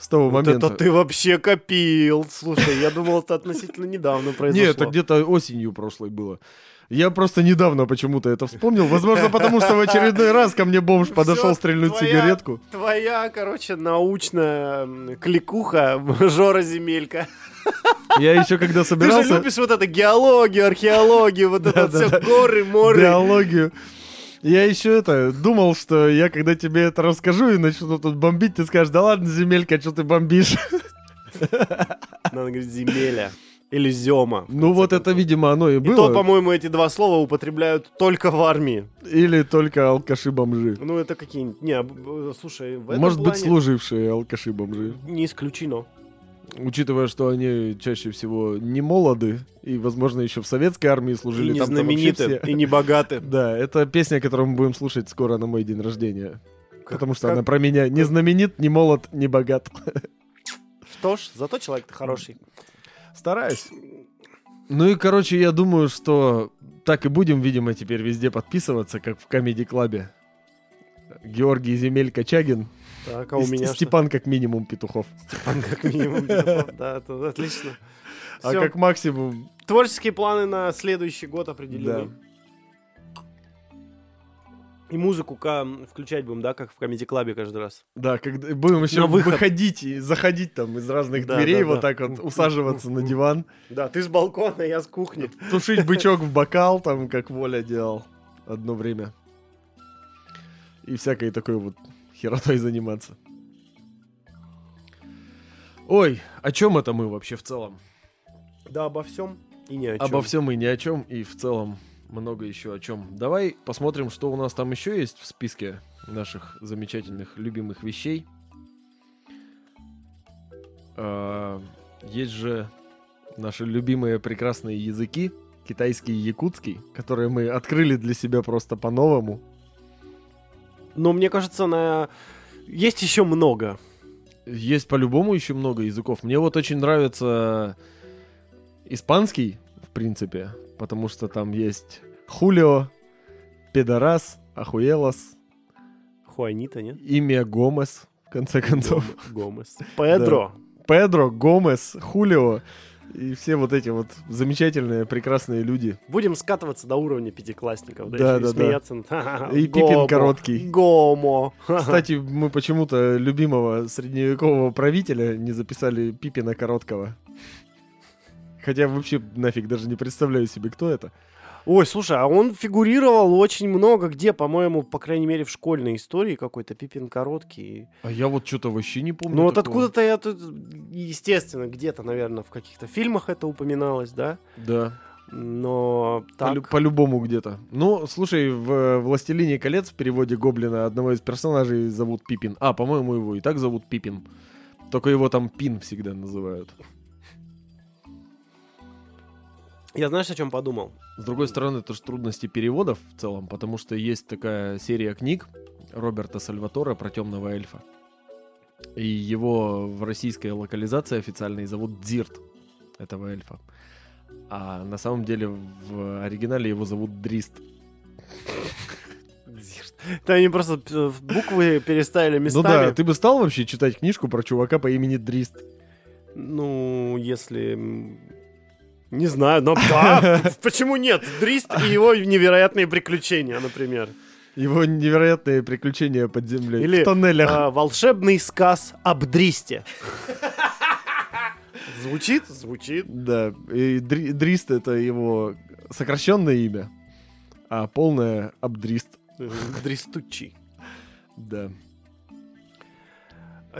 С того Вот момента. это ты вообще копил. Слушай, я думал, это относительно недавно произошло. Нет, это где-то осенью прошлой было. Я просто недавно почему-то это вспомнил. Возможно, потому что в очередной раз ко мне бомж подошел стрельнуть твоя- сигаретку. Твоя, короче, научная кликуха [laughs] Жора Земелька. Я еще когда Ты же собирался любишь вот это геологию, археологию, вот это все горы, моры. биологию, я еще это думал, что я когда тебе это расскажу и начну тут бомбить, ты скажешь, да ладно, земелька, что ты бомбишь? Надо говорить земеля. Или зема. Ну вот это, видимо, оно и И то, было. по-моему, эти два слова употребляют только в армии. Или только алкаши-бомжи. Ну, это какие-нибудь... Не, б- слушай, в этом Может быть, плане служившие алкаши-бомжи. Не исключено. Учитывая, что они чаще всего не молоды и, возможно, еще в советской армии И служили. не там-то вообще знамениты, все- и не богаты. [laughs] Да, это песня, которую мы будем слушать скоро на мой день рождения. Потому что как- она про меня не знаменит, не молод, не богат. [laughs] Что ж, зато человек-то хороший. Стараюсь. Ну и, короче, я думаю, что так и будем, видимо, теперь везде подписываться, как в Comedy Клабе. Георгий Земель Качагин. Так, а у меня? Степан как минимум Петухов. Степан как минимум. Петухов. Да, это отлично. А как максимум... Творческие планы на следующий год определены. И музыку ка- включать будем, да, как в Comedy Клабе каждый раз. Да, когда будем еще выход. выходить и заходить там из разных Да, дверей, да, вот да. так вот усаживаться на диван, Да, ты с балкона, я с кухни. тушить бычок в бокал, там, как Воля делал одно время. И всякой такой вот херотой заниматься. Ой, о чем это мы вообще в целом? Да, обо всем и не о чем. Обо всем и ни о чем, и в целом много еще о чем. Давай посмотрим, что у нас там еще есть в списке наших замечательных, любимых вещей. А, есть же наши любимые прекрасные языки, китайский и якутский, которые мы открыли для себя просто по-новому. Но мне кажется, на... есть еще много. Есть по-любому еще много языков. Мне вот очень нравится испанский, в принципе, потому что там есть хулио, педорас, ахуелос, Хуанита, нет? имя Гомес, в конце концов. Гом- Гомес. Педро. Педро, Гомес, Хулио и все вот эти вот замечательные, прекрасные люди. Будем скатываться до уровня пятиклассников, да, Да, да, да. смеяться. Ха-ха-ха. [laughs] И Пипин короткий. Гомо. Кстати, мы почему-то любимого средневекового правителя не записали Пипина Короткого. Хотя вообще нафиг даже не представляю себе, кто это. Ой, слушай, а он фигурировал очень много где, по-моему, по крайней мере, в школьной истории какой-то Пипин короткий. А я вот что-то вообще не помню. Ну вот такого. откуда-то я тут, естественно, где-то, наверное, в каких-то фильмах это упоминалось, да? Да. Но так... Полю- По-любому где-то. Ну, слушай, в э, «Властелине колец» в переводе Гоблина одного из персонажей зовут Пипин. А, по-моему, его и так зовут Пипин. Только его там Пин всегда называют. Я знаешь, о чем подумал? С другой стороны, это же трудности переводов в целом, потому что есть такая серия книг Роберта Сальватора про темного эльфа. И его в российской локализации официальной зовут Дзирт, этого эльфа. А на самом деле в оригинале его зовут Дрист. Да они просто э, буквы переставили Ну местами. да, ты бы стал вообще читать книжку про чувака по имени Дрист? Ну, если... Не знаю, но да, [laughs] почему нет? Дрист и его невероятные приключения, например. Его невероятные приключения под землей. Или в тоннелях. а, волшебный сказ об Дристе. Звучит? Звучит. Да. И Дри- Дрист это его сокращенное имя, а полное Абдрист. Дристучий. Да.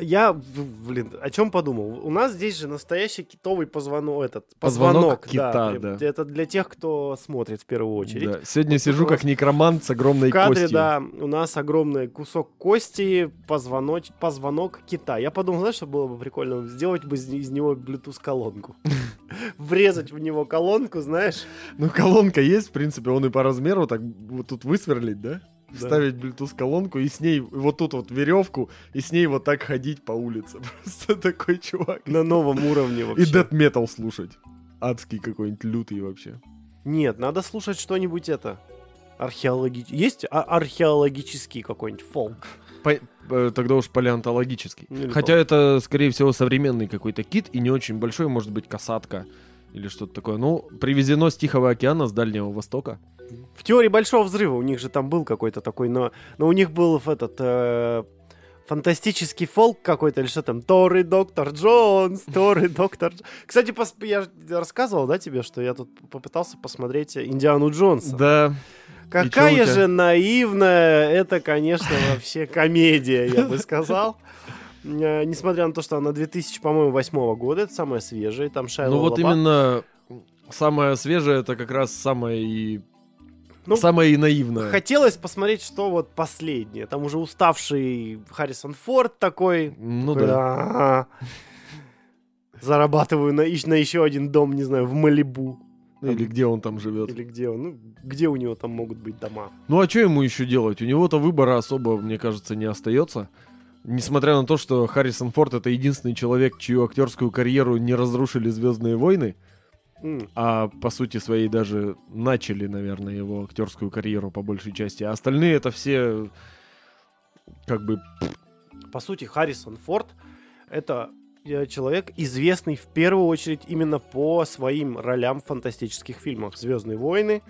Я, блин, о чем подумал? У нас здесь же настоящий китовый позвонок, этот, Позвонок позвонок, кита, да. да. Это для тех, кто смотрит в первую очередь. Да. Сегодня Вот сижу как некромант с огромной В кадре, костью. да, у нас огромный кусок кости, позвоноч... позвонок кита. Я подумал, знаешь, что было бы прикольно? Сделать бы из, из него Bluetooth-колонку. [laughs] Врезать в него колонку, знаешь? Ну, колонка есть, в принципе, он и по размеру так вот тут высверлить, да? Да. Вставить Bluetooth колонку и с ней вот тут вот веревку и с ней вот так ходить по улице. [laughs] Просто такой чувак. На новом уровне И вообще. death metal слушать. Адский какой-нибудь лютый вообще. Нет, надо слушать что-нибудь это. Археологи... Есть а- археологический какой-нибудь фолк? По- э, тогда уж палеонтологический. Или Хотя это, скорее всего, современный какой-то кит и не очень большой, может быть, касатка или что-то такое. Ну, привезено с Тихого океана, с Дальнего Востока. В теории Большого Взрыва у них же там был какой-то такой, но, но у них был этот э, фантастический фолк какой-то или что там, Тор и Доктор Джонс, Тор и [laughs] Доктор... Дж- Кстати, пос- я рассказывал, да, тебе, что я тут попытался посмотреть Индиану Джонса. Да, Какая же наивная, это, конечно, вообще комедия, я бы сказал. [laughs] Э, Несмотря на то, что она 2000, по-моему, 8 года, это самая свежая, там Шайла ну вот Лабаф. именно самое свежее, это как раз самое и... Ну, самое и наивное. Хотелось посмотреть, что вот последнее. Там уже уставший Харрисон Форд такой. Ну такой, да. Зарабатываю на, на еще один дом, не знаю, в Малибу. Ну, Или где он там живет. Или где он. Ну, где у него там могут быть дома. Ну а что ему еще делать? У него-то выбора особо, мне кажется, не остается. Несмотря на то, что Харрисон Форд это единственный человек, чью актерскую карьеру не разрушили Звездные войны, М. а по сути своей даже начали, наверное, его актерскую карьеру по большей части. А остальные это все как бы По сути, Харрисон Форд это э, человек, известный в первую очередь именно по своим ролям в фантастических фильмах. Звездные войны,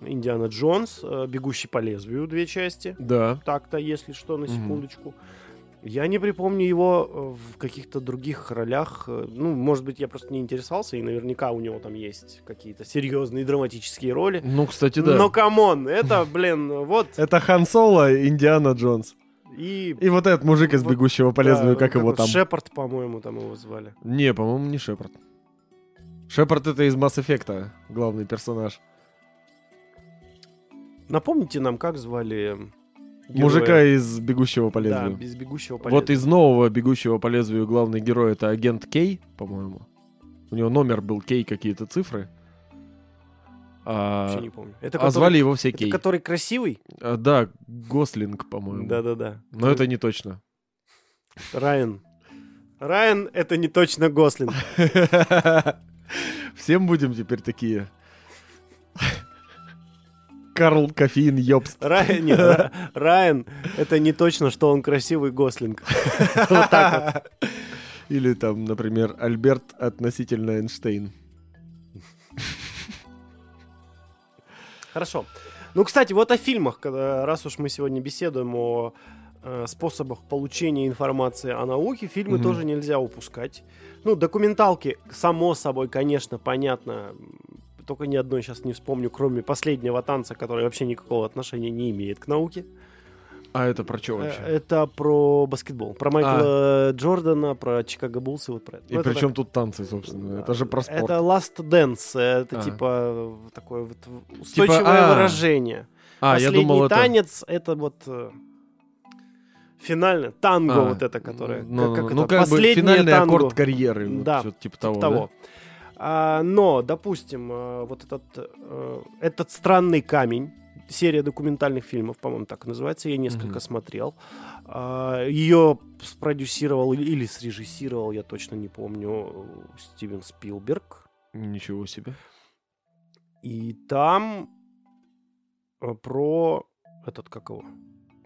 Индиана Джонс, э, Бегущий по лезвию, две части. да. так-то, если что, на секундочку. Я не припомню его э, в каких-то других ролях. э, Ну, может быть, я просто не интересовался, и наверняка у него там есть какие-то серьезные драматические роли. Ну, кстати, да. Но come on, это, блин, вот. Это Хан Соло и Индиана Джонс. И... И вот этот мужик из Вот, бегущего по лезвию, да, как его там? Шепард, по-моему, там его звали. Не, по-моему, не Шепард. Шепард это из Mass Effect а, главный персонаж. Напомните нам, как звали героя? Мужика из бегущего по Да, лезвию. без бегущего по Вот лезвию. из нового бегущего по лезвию главный герой это агент Кей, по-моему. У него номер был Кей, какие-то цифры. А, Вообще не помню. Это а который- звали его все это Кей. который красивый? А, да, Гослинг, по-моему. Да-да-да. Но это не точно. Райан. Райан — это не точно Гослинг. [laughs] Всем будем теперь такие. Карл Кофеин Йобст. Райан, нет, Ра- Райан, это не точно, что он красивый Гослинг. [laughs] Вот так вот. Или там, например, Альберт относительно Эйнштейн. Хорошо. Ну, кстати, вот о фильмах, когда- раз уж мы сегодня беседуем о э, способах получения информации о науке, фильмы Мгм. тоже нельзя упускать. Ну, документалки, само собой, конечно, понятно. Только ни одной сейчас не вспомню, кроме последнего танца, который вообще никакого отношения не имеет к науке. А это про что Э, вообще? Это про баскетбол. Про Майкла Джордана, про Чикаго Буллс и вот про это. И Ну, это при чем так- тут танцы, собственно? Это же про спорт. Это Last Dance. Это А. типа э, такое вот устойчивое а, выражение. А, я Последний думал, это... танец это вот э, финальное танго А, вот это, которое. Ну, как, как ну, это, как бы финальный танго. аккорд карьеры. вот Да, что-то типа Типа того. того. А, но, допустим, э, вот этот, э, этот странный камень, серия документальных фильмов, по-моему, так называется, я несколько Мгм. смотрел. А, ее спродюсировал или- срежиссировал, я точно не помню, Стивен Спилберг. Ничего себе. И там э, про этот, как его,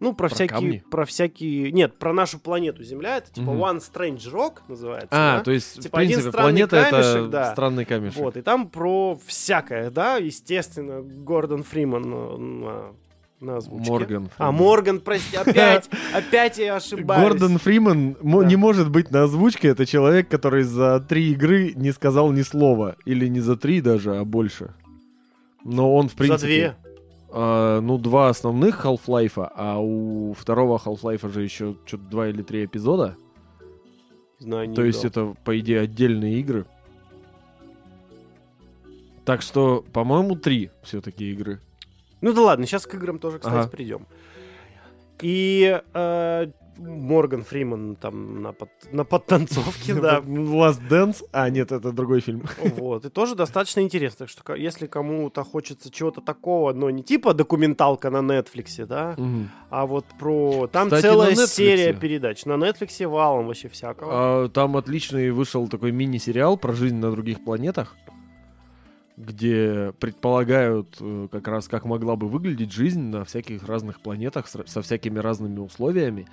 Ну, про, Про всякие, камни? про всякие... Нет, про нашу планету Земля. Это типа Мгм. One Strange Rock называется. А, да? то есть, Типа в один принципе, странный планета это камешек, да. странный камешек. Вот, и там про всякое, да, естественно, Гордон Фриман на, озвучке. Морган. А, Фриман. Морган, прости, опять, [laughs] опять я ошибаюсь. Гордон Фриман Да. не может быть на озвучке. Это человек, который за три игры не сказал ни слова. Или не за три даже, а больше. Но он, в принципе... За две. А, ну, два основных Half-Life, а у второго Half-Life же еще что-то два или три эпизода. Знаю, не То есть это, по идее, отдельные игры. Так что, по-моему, три все-таки игры. Ну да ладно, сейчас к играм тоже, кстати, Ага. придем. И э, Морган Фриман там на, под- на подтанцовке, [laughs] да. Last Dance? А, нет, это другой фильм. [laughs] Вот, и тоже достаточно интересно, что если кому-то хочется чего-то такого, но не типа документалка на Нетфликсе, да, Мгм. а вот про... Там Кстати, целая серия передач. На Нетфликсе валом вообще всякого. А, там отличный вышел такой мини-сериал про жизнь на других планетах, где предполагают э, как раз, как могла бы выглядеть жизнь на всяких разных планетах со всякими разными условиями.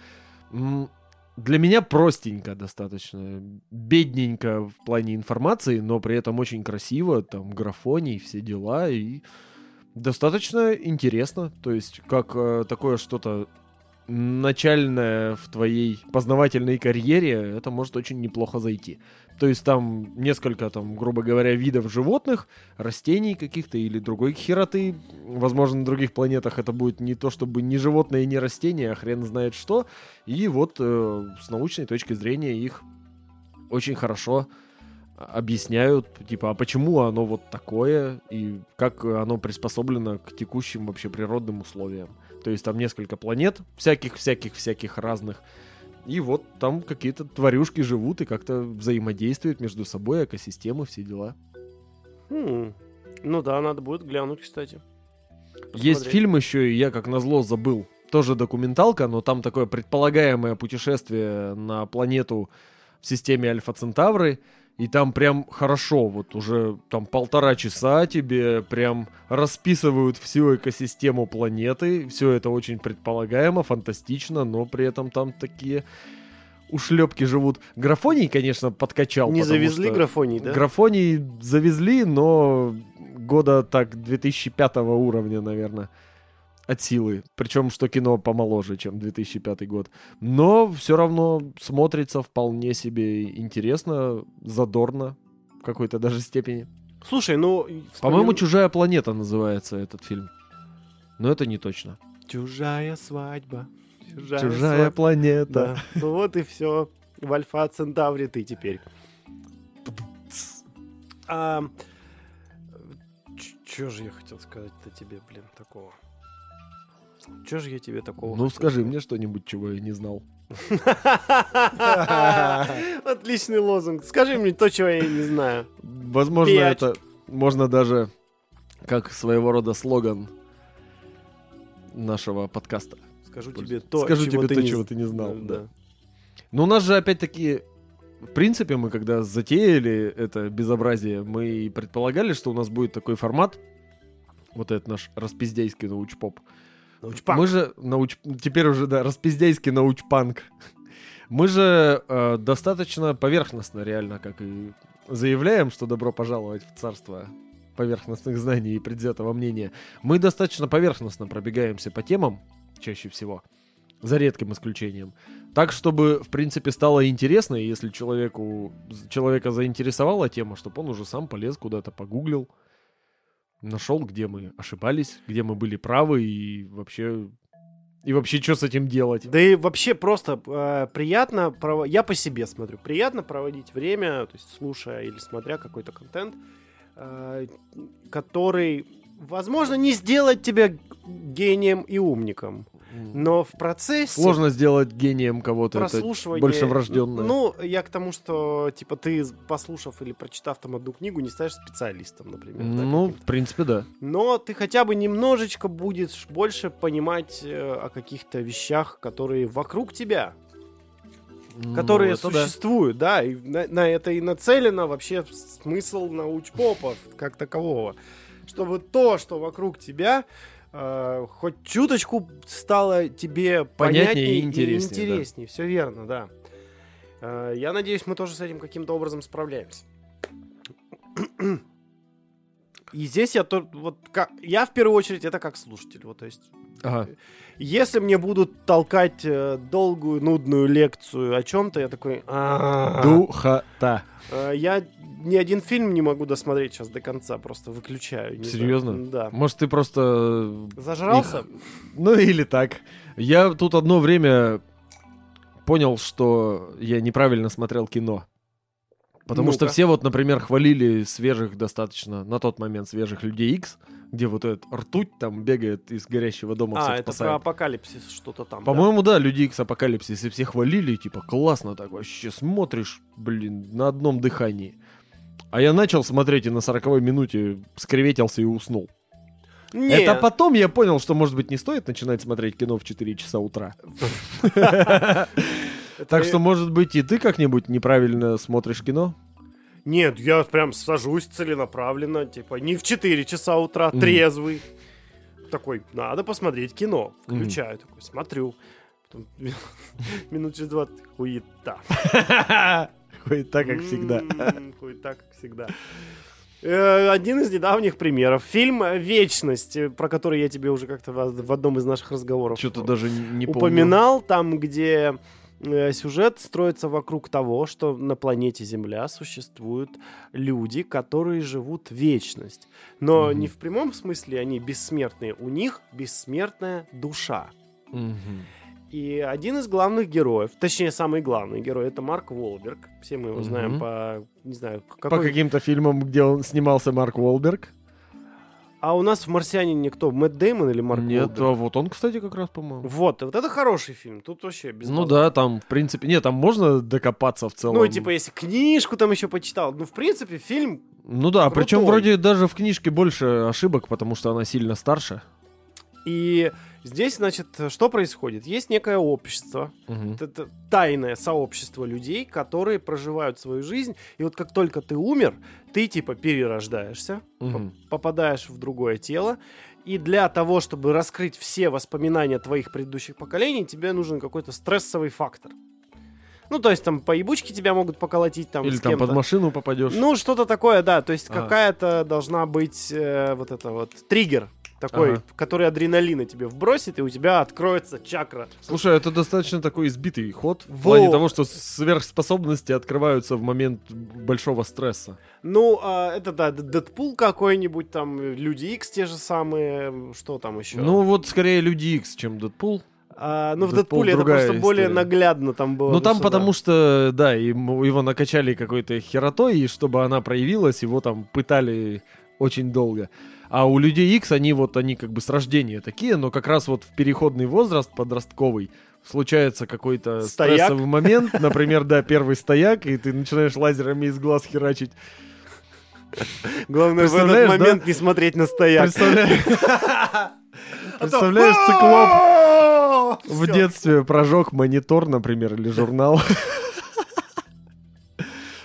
Для меня простенько достаточно, бедненько в плане информации, но при этом очень красиво, там графоний, все дела, и достаточно интересно. То есть, как э, такое что-то начальное в твоей познавательной карьере, это может очень неплохо зайти. То есть там несколько, там, грубо говоря, видов животных, растений каких-то или другой хероты. Возможно, на других планетах это будет не то, чтобы не животное и не растение, а хрен знает что. И вот э, с научной точки зрения их очень хорошо объясняют, типа, а почему оно вот такое, и как оно приспособлено к текущим вообще природным условиям. То есть там несколько планет, всяких-всяких-всяких разных, и вот там какие-то тварюшки живут и как-то взаимодействуют между собой, экосистемы, все дела. Хм. Ну да, надо будет глянуть, кстати. Есть Посмотреть. фильм еще, и я как назло забыл. Тоже документалка, но там такое предполагаемое путешествие на планету в системе Альфа Центавры. И там прям хорошо, вот уже там полтора часа тебе прям расписывают всю экосистему планеты. Все это очень предполагаемо, фантастично, но при этом там такие ушлепки живут. Графоний, конечно, подкачал. Не завезли что- графоний, да? Графоний завезли, но года так 2005 уровня, наверное, от силы. Причем, что кино помоложе, чем 2005 год. Но все равно смотрится вполне себе интересно, задорно в какой-то даже степени. Слушай, ну... и По-моему, вспомин- «Чужая планета» называется этот фильм. Но это не точно. Чужая свадьба. Чужая, «Чужая свадьба. планета». Да. Ну вот и все. В Альфа Центавре ты теперь. А, чё же я хотел сказать-то тебе, блин, такого? Чё же я тебе такого Ну, скажи мне что-нибудь, чего я не знал. [laughs] Отличный лозунг. Скажи мне то, чего я не знаю. Возможно, это можно даже как своего рода слоган нашего подкаста. Скажу тебе то, Скажу чего тебе ты то, не чего ты не знал. Да. Да. Но у нас же опять-таки, в принципе, мы когда затеяли это безобразие, мы и предполагали, что у нас будет такой формат, вот этот наш распиздяйский научпоп. Научпанк. Мы же науч... теперь уже да распиздяйский научпанк. Мы же э, достаточно поверхностно реально, как и заявляем, что добро пожаловать в царство поверхностных знаний и предвзятого мнения. Мы достаточно поверхностно пробегаемся по темам чаще всего, за редким исключением. Так, чтобы, в принципе, стало интересно, и если человеку, человека заинтересовала тема, чтобы он уже сам полез куда-то, погуглил, нашел, где мы ошибались, где мы были правы и вообще... И вообще, что с этим делать? Да и вообще просто э, приятно, прово- я по себе смотрю, приятно проводить время, то есть слушая или смотря какой-то контент, э, который, возможно, не сделает тебя гением и умником, но в процессе Сложно сделать гением кого-то. Это прослушивания... больше врожденное. Ну, я к тому, что, типа, ты, послушав или прочитав там одну книгу, не станешь специалистом, например. да, ну, каким-то. в принципе, да. Но ты хотя бы немножечко будешь больше понимать э, о каких-то вещах, которые вокруг тебя, Ну, которые это да. существуют, да, и на, на это и нацелено вообще смысл научпопа как такового. Чтобы то, что вокруг тебя, э, хоть чуточку стало тебе Понятнее понятнее и интереснее, да. интереснее. Все верно, да. Э, я надеюсь, мы тоже с этим каким-то образом справляемся. И здесь я то, вот как, я в первую очередь это как слушатель, вот то есть Ага. если мне будут толкать э, долгую нудную лекцию о чем-то, я такой, «А-а-а». Духота. Э, я ни один фильм не могу досмотреть сейчас до конца, просто выключаю. не знаю. Серьезно? Да. Может, ты просто... Зажрался? Ну, или так. Я тут одно время понял, что я неправильно смотрел кино. Потому что Ну-ка. все вот, например, хвалили свежих достаточно, на тот момент свежих Людей X, где вот этот ртуть там бегает из горящего дома, А, всех это про спасает. апокалипсис что-то там. да? По-моему, да, Люди Икс Апокалипсис, и все хвалили, типа, классно так вообще, смотришь, блин, на одном дыхании. А я начал смотреть и на 40 минуте скреветился и уснул. Не, Это потом я понял, что, может быть, не стоит начинать смотреть кино в 4 часа утра. [laughs] Так что, может быть, и ты как-нибудь неправильно смотришь кино? Нет, я прям сажусь целенаправленно, типа, не в 4 часа утра, Мгм. трезвый. Такой, надо посмотреть кино. Включаю, такой, смотрю. Потом [laughs] минут через 20, [laughs] хуета. Так, как всегда. М, Хуета, как всегда. Э, Один из недавних примеров. Фильм «Вечность», э, про который я тебе уже как-то в одном из наших разговоров Что-то даже не помню. упоминал, там, где сюжет строится вокруг того, что на планете Земля существуют люди, которые живут вечность. Но Мгм. не в прямом смысле они бессмертные, у них бессмертная душа. Мгм. И один из главных героев, точнее, самый главный герой, это Марк Уолберг. Все мы его знаем Мгм. по, не знаю, По какой... каким-то фильмам, где он снимался Марк Уолберг? А у нас в «Марсианине» кто? Мэтт Деймон или Марк Нет, Уолберг? а вот он, кстати, как раз, по-моему. Вот, вот это хороший фильм. Тут вообще без Ну да, там, в принципе... Нет, там можно докопаться в целом. Ну, типа, если книжку там еще почитал. Ну, в принципе, фильм Ну да, причем крутой. вроде даже в книжке больше ошибок, потому что она сильно старше. И здесь, значит, что происходит? Есть некое общество, Мгм. это тайное сообщество людей, которые проживают свою жизнь, и вот как только ты умер, ты типа перерождаешься, поп- попадаешь в другое тело, и для того, чтобы раскрыть все воспоминания твоих предыдущих поколений, тебе нужен какой-то стрессовый фактор. Ну, то есть там по ебучке тебя могут поколотить там Или там под машину попадешь. Ну, что-то такое, да. То есть А. какая-то должна быть э, вот это вот триггер такой, Ага. который адреналина тебе вбросит, и у тебя откроется чакра. Слушай, это достаточно такой избитый ход в плане того, что сверхспособности открываются в момент большого стресса. Ну, а, это да, Дэдпул какой-нибудь, там, Люди Икс те же самые, что там еще? Ну вот скорее Люди Икс, чем Дэдпул. А, ну в Дэдпул Дэдпуле это просто более история. наглядно там было. Ну там потому что, да, ему, его накачали какой-то херотой, и чтобы она проявилась, его там пытали очень долго. А у людей X они вот, они как бы с рождения такие, но как раз вот в переходный возраст подростковый случается какой-то Стояк. стрессовый момент, например, да, первый стояк, и ты начинаешь лазерами из глаз херачить. Главное в этот Представляешь, да? момент не смотреть на стояк. Представляешь, [laughs] А представляешь, циклоп [laughs] в детстве прожег монитор, например, или журнал.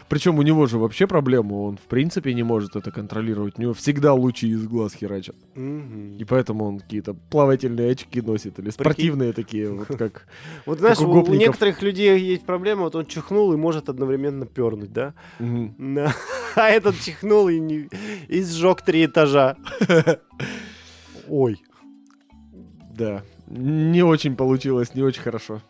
Причем у него же вообще проблема, он в принципе не может это контролировать. У него всегда лучи из глаз херачат. Мгм. И поэтому он какие-то плавательные очки носит, или спортивные такие, вот как... [laughs] Вот знаешь, у некоторых людей есть проблема, вот он чихнул и может одновременно пернуть. Да. [laughs] А этот чихнул и, не... и сжег три этажа. [laughs] Ой. Да, не очень получилось, не очень хорошо.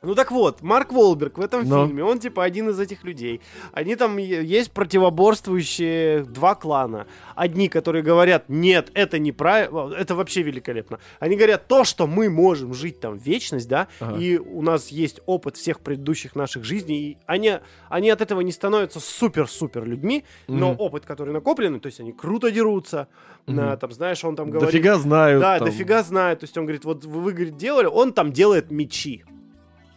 Ну так вот, Марк Волберг в этом Но. фильме, он типа один из этих людей. Они там есть противоборствующие два клана. Одни, которые говорят, нет, это неправильно, это вообще великолепно. Они говорят, то, что мы можем жить там вечность, да, Ага. и у нас есть опыт всех предыдущих наших жизней, и они, они от этого не становятся супер-супер людьми, но Мгм. опыт, который накопленный, то есть они круто дерутся, на, Мгм. там, знаешь, он там говорит... Дофига знают. Да, там. дофига знает. То есть он говорит, вот вы, вы, говорит, делали, он там делает мечи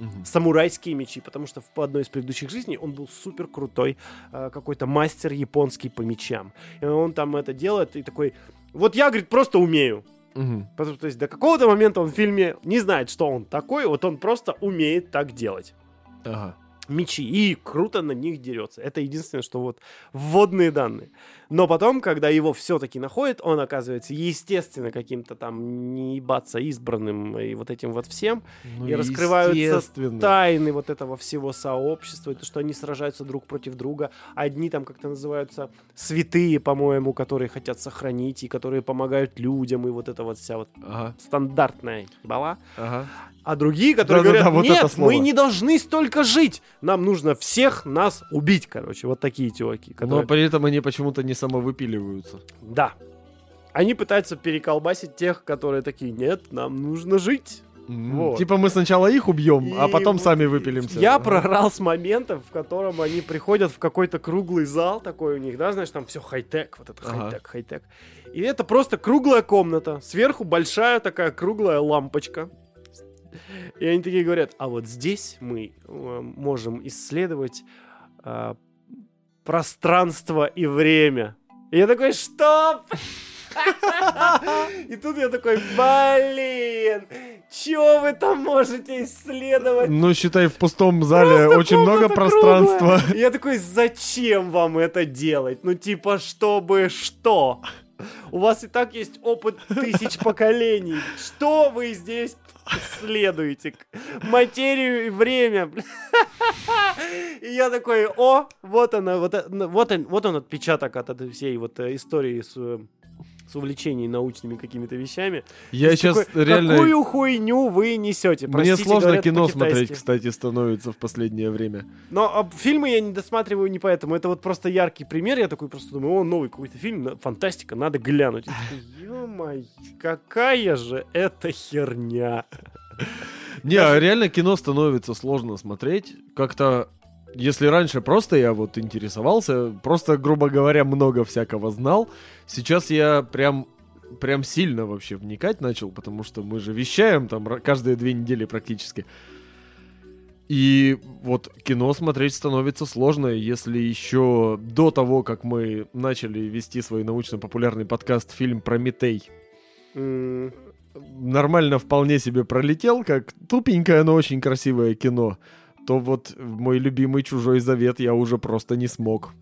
Мгм. самурайские мечи, потому что в одной из предыдущих жизней он был супер крутой э, какой-то мастер японский по мечам. И он там это делает и такой, вот я, говорит, просто умею. Мгм. Потому, то есть до какого-то момента он в фильме не знает, что он такой, вот он просто умеет так делать. Ага. мечи и круто на них дерется. Это единственное, что вот вводные данные. Но потом, когда его все-таки находит, он оказывается, естественно, каким-то там не ебаться избранным и вот этим вот всем. Ну, и раскрываются тайны вот этого всего сообщества, то, что они сражаются друг против друга. Одни там как-то называются святые, по-моему, которые хотят сохранить и которые помогают людям, и вот это вот вся вот Ага, стандартная бала. ага. А другие, которые Да-да-да, говорят, вот это нет, слово. мы не должны столько жить, нам нужно всех нас убить, короче. Вот такие. Но Которые... при этом они почему-то не самовыпиливаются. Да. Они пытаются переколбасить тех, которые такие, нет, нам нужно жить. М, Вот. Типа мы сначала их убьем, а И потом вот сами выпилимся. Я прорал с моментов, в котором они приходят в какой-то круглый зал такой у них, да, знаешь, там все хай-тек, вот это Ага. хай-тек, хай-тек. И это просто круглая комната, сверху большая такая круглая лампочка. И они такие говорят, а вот здесь мы э, можем исследовать а, пространство и время. И я такой, что? И тут я такой, блин, чё вы там можете исследовать? Ну, считай, в пустом зале Просто очень много пространства. круглая. Я такой, зачем вам это делать? Ну, типа, чтобы что? У вас и так есть опыт тысяч поколений. Что вы здесь исследуете? Материю и время. И я такой, о, вот она, вот, вот, он, вот он отпечаток от этой всей вот э, истории с, э, с увлечением научными какими-то вещами. Я То сейчас такой, реально... Какую хуйню вы несете? Мне сложно говорят кино смотреть, кстати, становится в последнее время. Но а, фильмы я не досматриваю не поэтому. Это вот просто яркий пример. Я такой просто думаю, о, новый какой-то фильм, фантастика, надо глянуть. Ё-моё, какая же это херня. Не, а реально кино становится сложно смотреть. Как-то, если раньше просто я вот интересовался, просто, грубо говоря, много всякого знал, сейчас я прям прям сильно вообще вникать начал, потому что мы же вещаем там каждые две недели практически. И вот кино смотреть становится сложно, если еще до того, как мы начали вести свой научно-популярный подкаст фильм «Прометей», М, нормально вполне себе пролетел, как тупенькое, но очень красивое кино, то вот мой любимый «Чужой завет» я уже просто не смог.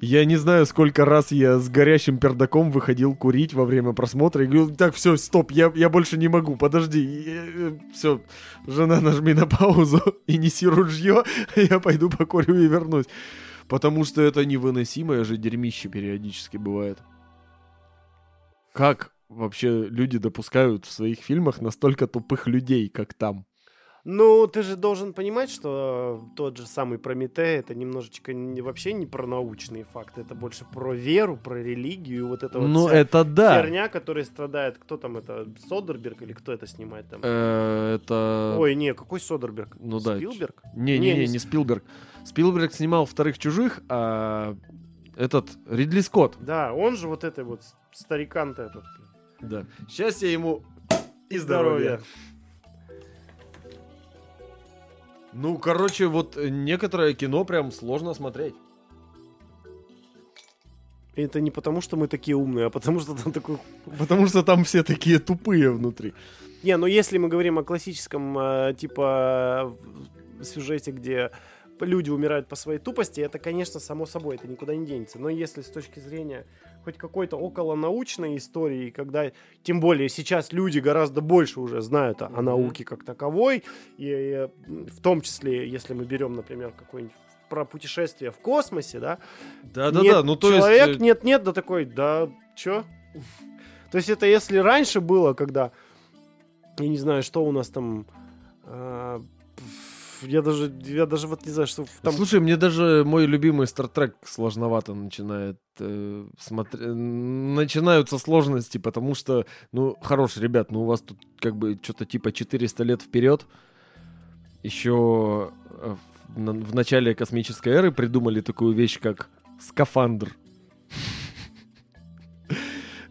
Я не знаю, сколько раз я с горящим пердаком выходил курить во время просмотра и говорил, так, все, стоп, я, я больше не могу, подожди. Все, жена, нажми на паузу и неси ружье, я пойду покурю и вернусь. Потому что это невыносимое же дерьмище периодически бывает. Как вообще люди допускают в своих фильмах настолько тупых людей, как там? Ну, ты же должен понимать, что э, тот же самый Прометей это немножечко не, вообще не про научные факты, это больше про веру, про религию, вот это вот ну, вся это да. херня, которая страдает. Кто там это? Содерберг или кто это снимает там? Э, это... Ой, не, какой Содерберг? Ну да, Спилберг? Не-не-не, Не, не, не Спилберг. Спилберг снимал «Вторых чужих», а этот Ридли Скотт. Да, он же вот этой вот старикан-то этот. Да. Счастья ему И здоровья. Ну, короче, вот э, некоторое кино прям сложно смотреть. И это не потому, что мы такие умные, а потому что там такой... Потому что там все такие тупые внутри. Не, ну если мы говорим о классическом, э, типа, сюжете, где люди умирают по своей тупости, это, конечно, само собой, это никуда не денется. Но если с точки зрения хоть какой-то околонаучной истории, когда, тем более сейчас люди гораздо больше уже знают о, о науке как таковой, и, э, в том числе, если мы берем, например, какой-нибудь про путешествие в космосе, да, Да-да-да, Нет, ну то человек есть... э, нет-нет, да такой, да, чё? [laughs] То есть это если раньше было, когда, я не знаю, что у нас там, а, я даже, я даже вот не знаю, что там... Слушай, мне даже мой любимый Стартрек сложновато начинает э, смотр- начинаются сложности, потому что, ну, хорош, ребят, ну у вас тут как бы что-то типа 400 лет вперед. Еще э, в, в начале космической эры придумали такую вещь, как скафандр.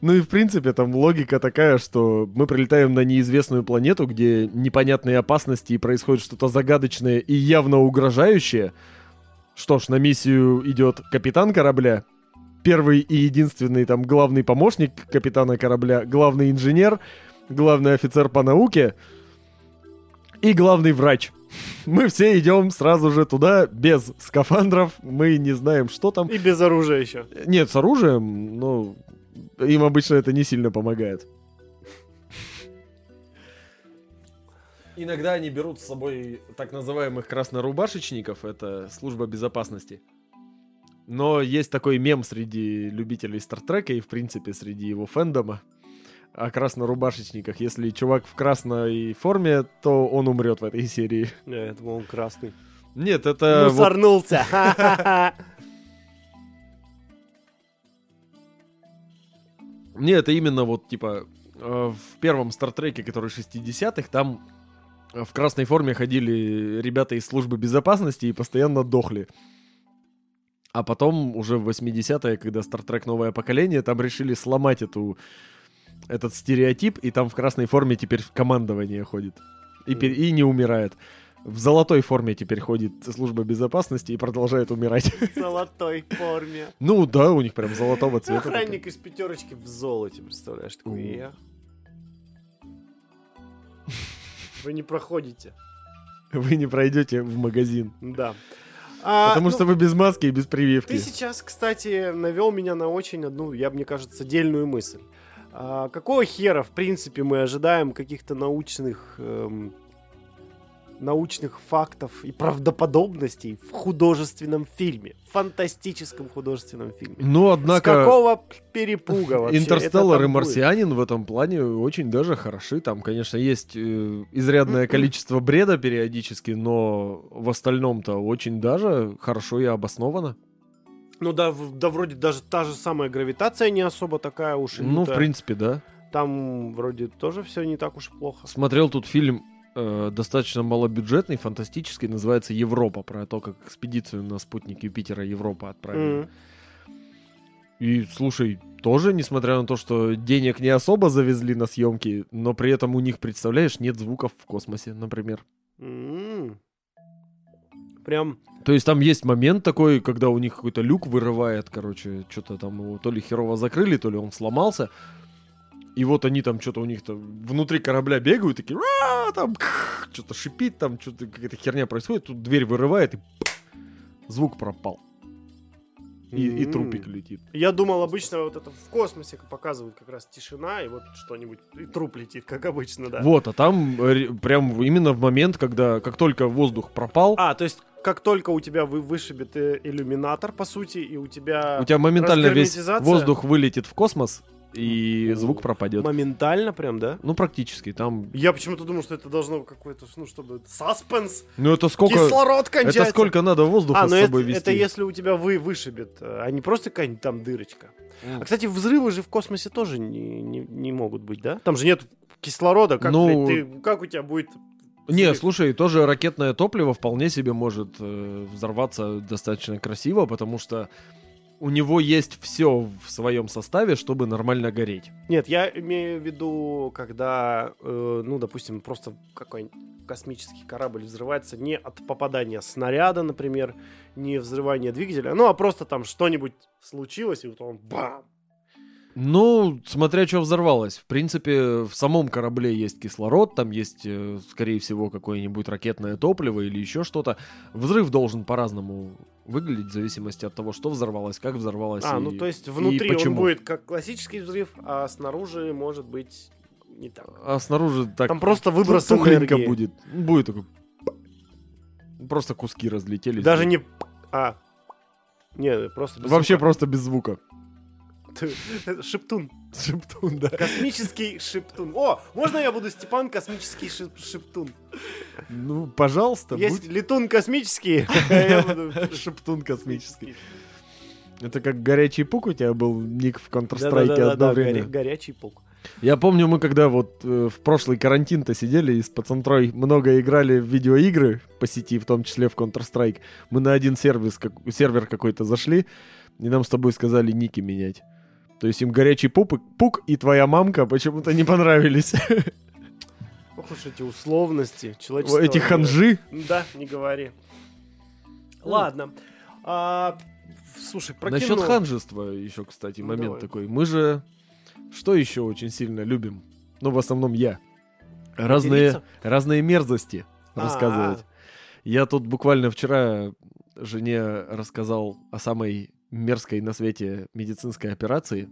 Ну и в принципе там логика такая, что мы прилетаем на неизвестную планету, где непонятные опасности и происходит что-то загадочное и явно угрожающее. Что ж, на миссию идет капитан корабля, первый и единственный там главный помощник капитана корабля, главный инженер, главный офицер по науке и главный врач. [laughs] Мы все идем сразу же туда без скафандров. Мы не знаем, что там. И без оружия еще. Нет, с оружием, но им обычно это не сильно помогает. Иногда они берут с собой так называемых краснорубашечников, это служба безопасности. Но есть такой мем среди любителей Стартрека и, в принципе, среди его фэндома о краснорубашечниках. Если чувак в красной форме, то он умрет в этой [laughs] серии. Я думал, он красный. Нет, это... вот- [laughs] Мусорнулся. Не, это именно вот, типа, э, в первом Стартреке, который 60-х, там э, в красной форме ходили ребята из службы безопасности и постоянно дохли. А потом, уже в 80-е, когда Стартрек новое поколение, там решили сломать эту, этот стереотип, и там в красной форме теперь командование ходит. И, и не умирает. В золотой форме теперь ходит служба безопасности и продолжает умирать. В золотой форме. Ну да, у них прям золотого цвета. Охранник из пятерочки в золоте, представляешь? Такой, я. Вы не проходите. Вы не пройдете в магазин. Да. А, Потому ну, что вы без маски и без прививки. Ты сейчас, кстати, навел меня на очень одну, я мне кажется, дельную мысль. А, какого хера, в принципе, мы ожидаем каких-то научных эм, научных фактов и правдоподобностей в художественном фильме, в фантастическом художественном фильме? Ну, С однако, какого перепуга вообще? Интерстеллар и будет? Марсианин в этом плане очень даже хороши. Там, конечно, есть э, изрядное М-м. количество бреда периодически, но в остальном-то очень даже хорошо и обосновано. Ну да, да, вроде даже та же самая гравитация не особо такая уж и Ну, в принципе, да. Там вроде тоже все не так уж плохо. Смотрел тут фильм э, достаточно малобюджетный, фантастический, называется «Европа», про то, как экспедицию на спутник Юпитера Европа отправили. М. И, слушай, тоже, несмотря на то, что денег не особо завезли на съемки, но при этом у них, представляешь, нет звуков в космосе, например. М. Прям То есть там есть момент такой, когда у них какой-то люк вырывает, короче, что-то там его то ли херово закрыли, то ли он сломался. И вот они там что-то у них-то внутри корабля бегают, такие, «Ра!» там что-то шипит, там что-то какая-то херня происходит, тут дверь вырывает, и звук пропал. И, и трупик летит. Я думал, обычно вот это в космосе показывают как раз тишина, и вот что-нибудь, и труп летит, как обычно, да. Вот, а там э, прям именно в момент, когда, как только воздух пропал, А, то есть, как только у тебя вы вышибет э, иллюминатор, по сути, и у тебя, у тебя моментально весь воздух вылетит в космос, и звук пропадет. моментально прям, да? Ну, практически. Там Я почему-то думал, что это должно какой-то, ну, чтобы саспенс, Ну это сколько... кислород кончается. Это сколько надо воздуха А, с ну это, собой вести? это если у тебя вы вышибет, э, а не просто какая-нибудь там дырочка. М. А, кстати, взрывы же в космосе тоже не, не, не могут быть, да? Там же нет кислорода. Как, Ну, блядь, ты- как у тебя будет... Не, слушай, тоже ракетное топливо вполне себе может э, взорваться достаточно красиво, потому что у него есть все в своем составе, чтобы нормально гореть. Нет, я имею в виду, когда, э, ну, допустим, просто какой-нибудь космический корабль взрывается не от попадания снаряда, например, не взрывания двигателя, ну, а просто там что-нибудь случилось, и вот он бам! Ну, смотря что взорвалось. В принципе, в самом корабле есть кислород, там есть, э, скорее всего, какое-нибудь ракетное топливо или еще что-то. Взрыв должен по-разному выглядеть в зависимости от того, что взорвалось, как взорвалось. А, и- ну, то есть и внутри он почему. будет как классический взрыв, а снаружи может быть не так. А снаружи так Там просто выброс энергии. будет. Будет такой... Просто куски разлетелись. Даже не... А. Не, просто... без Вообще звука. просто без звука. Шептун. Шептун, да. Космический шептун. О, можно я буду Степан космический шеп- шептун? Ну, пожалуйста, Есть летун космический. [laughs] [laughs] я буду будь шептун космический. Это как горячий пук у тебя был ник в Counter-Strike одно время. Горячий пук. Я помню, мы когда вот э, в прошлый карантин-то сидели и с пацантрой много играли в видеоигры по сети, в том числе в Counter-Strike. Мы на один сервис, как, сервер какой-то зашли, и нам с тобой сказали ники менять. То есть им горячий пук, пук и твоя мамка почему-то не понравились. [laughs] Ох уж эти условности. Человечество... Эти ханжи. Да, не говори. Ладно. А, слушай, про Насчет кино. ханжества еще, кстати, Ну, момент давай. такой. Мы же что еще очень сильно любим? Ну, в основном я. Разные, Делиться? разные мерзости А, рассказывать. Я тут буквально вчера жене рассказал о самой мерзкой на свете медицинской операции.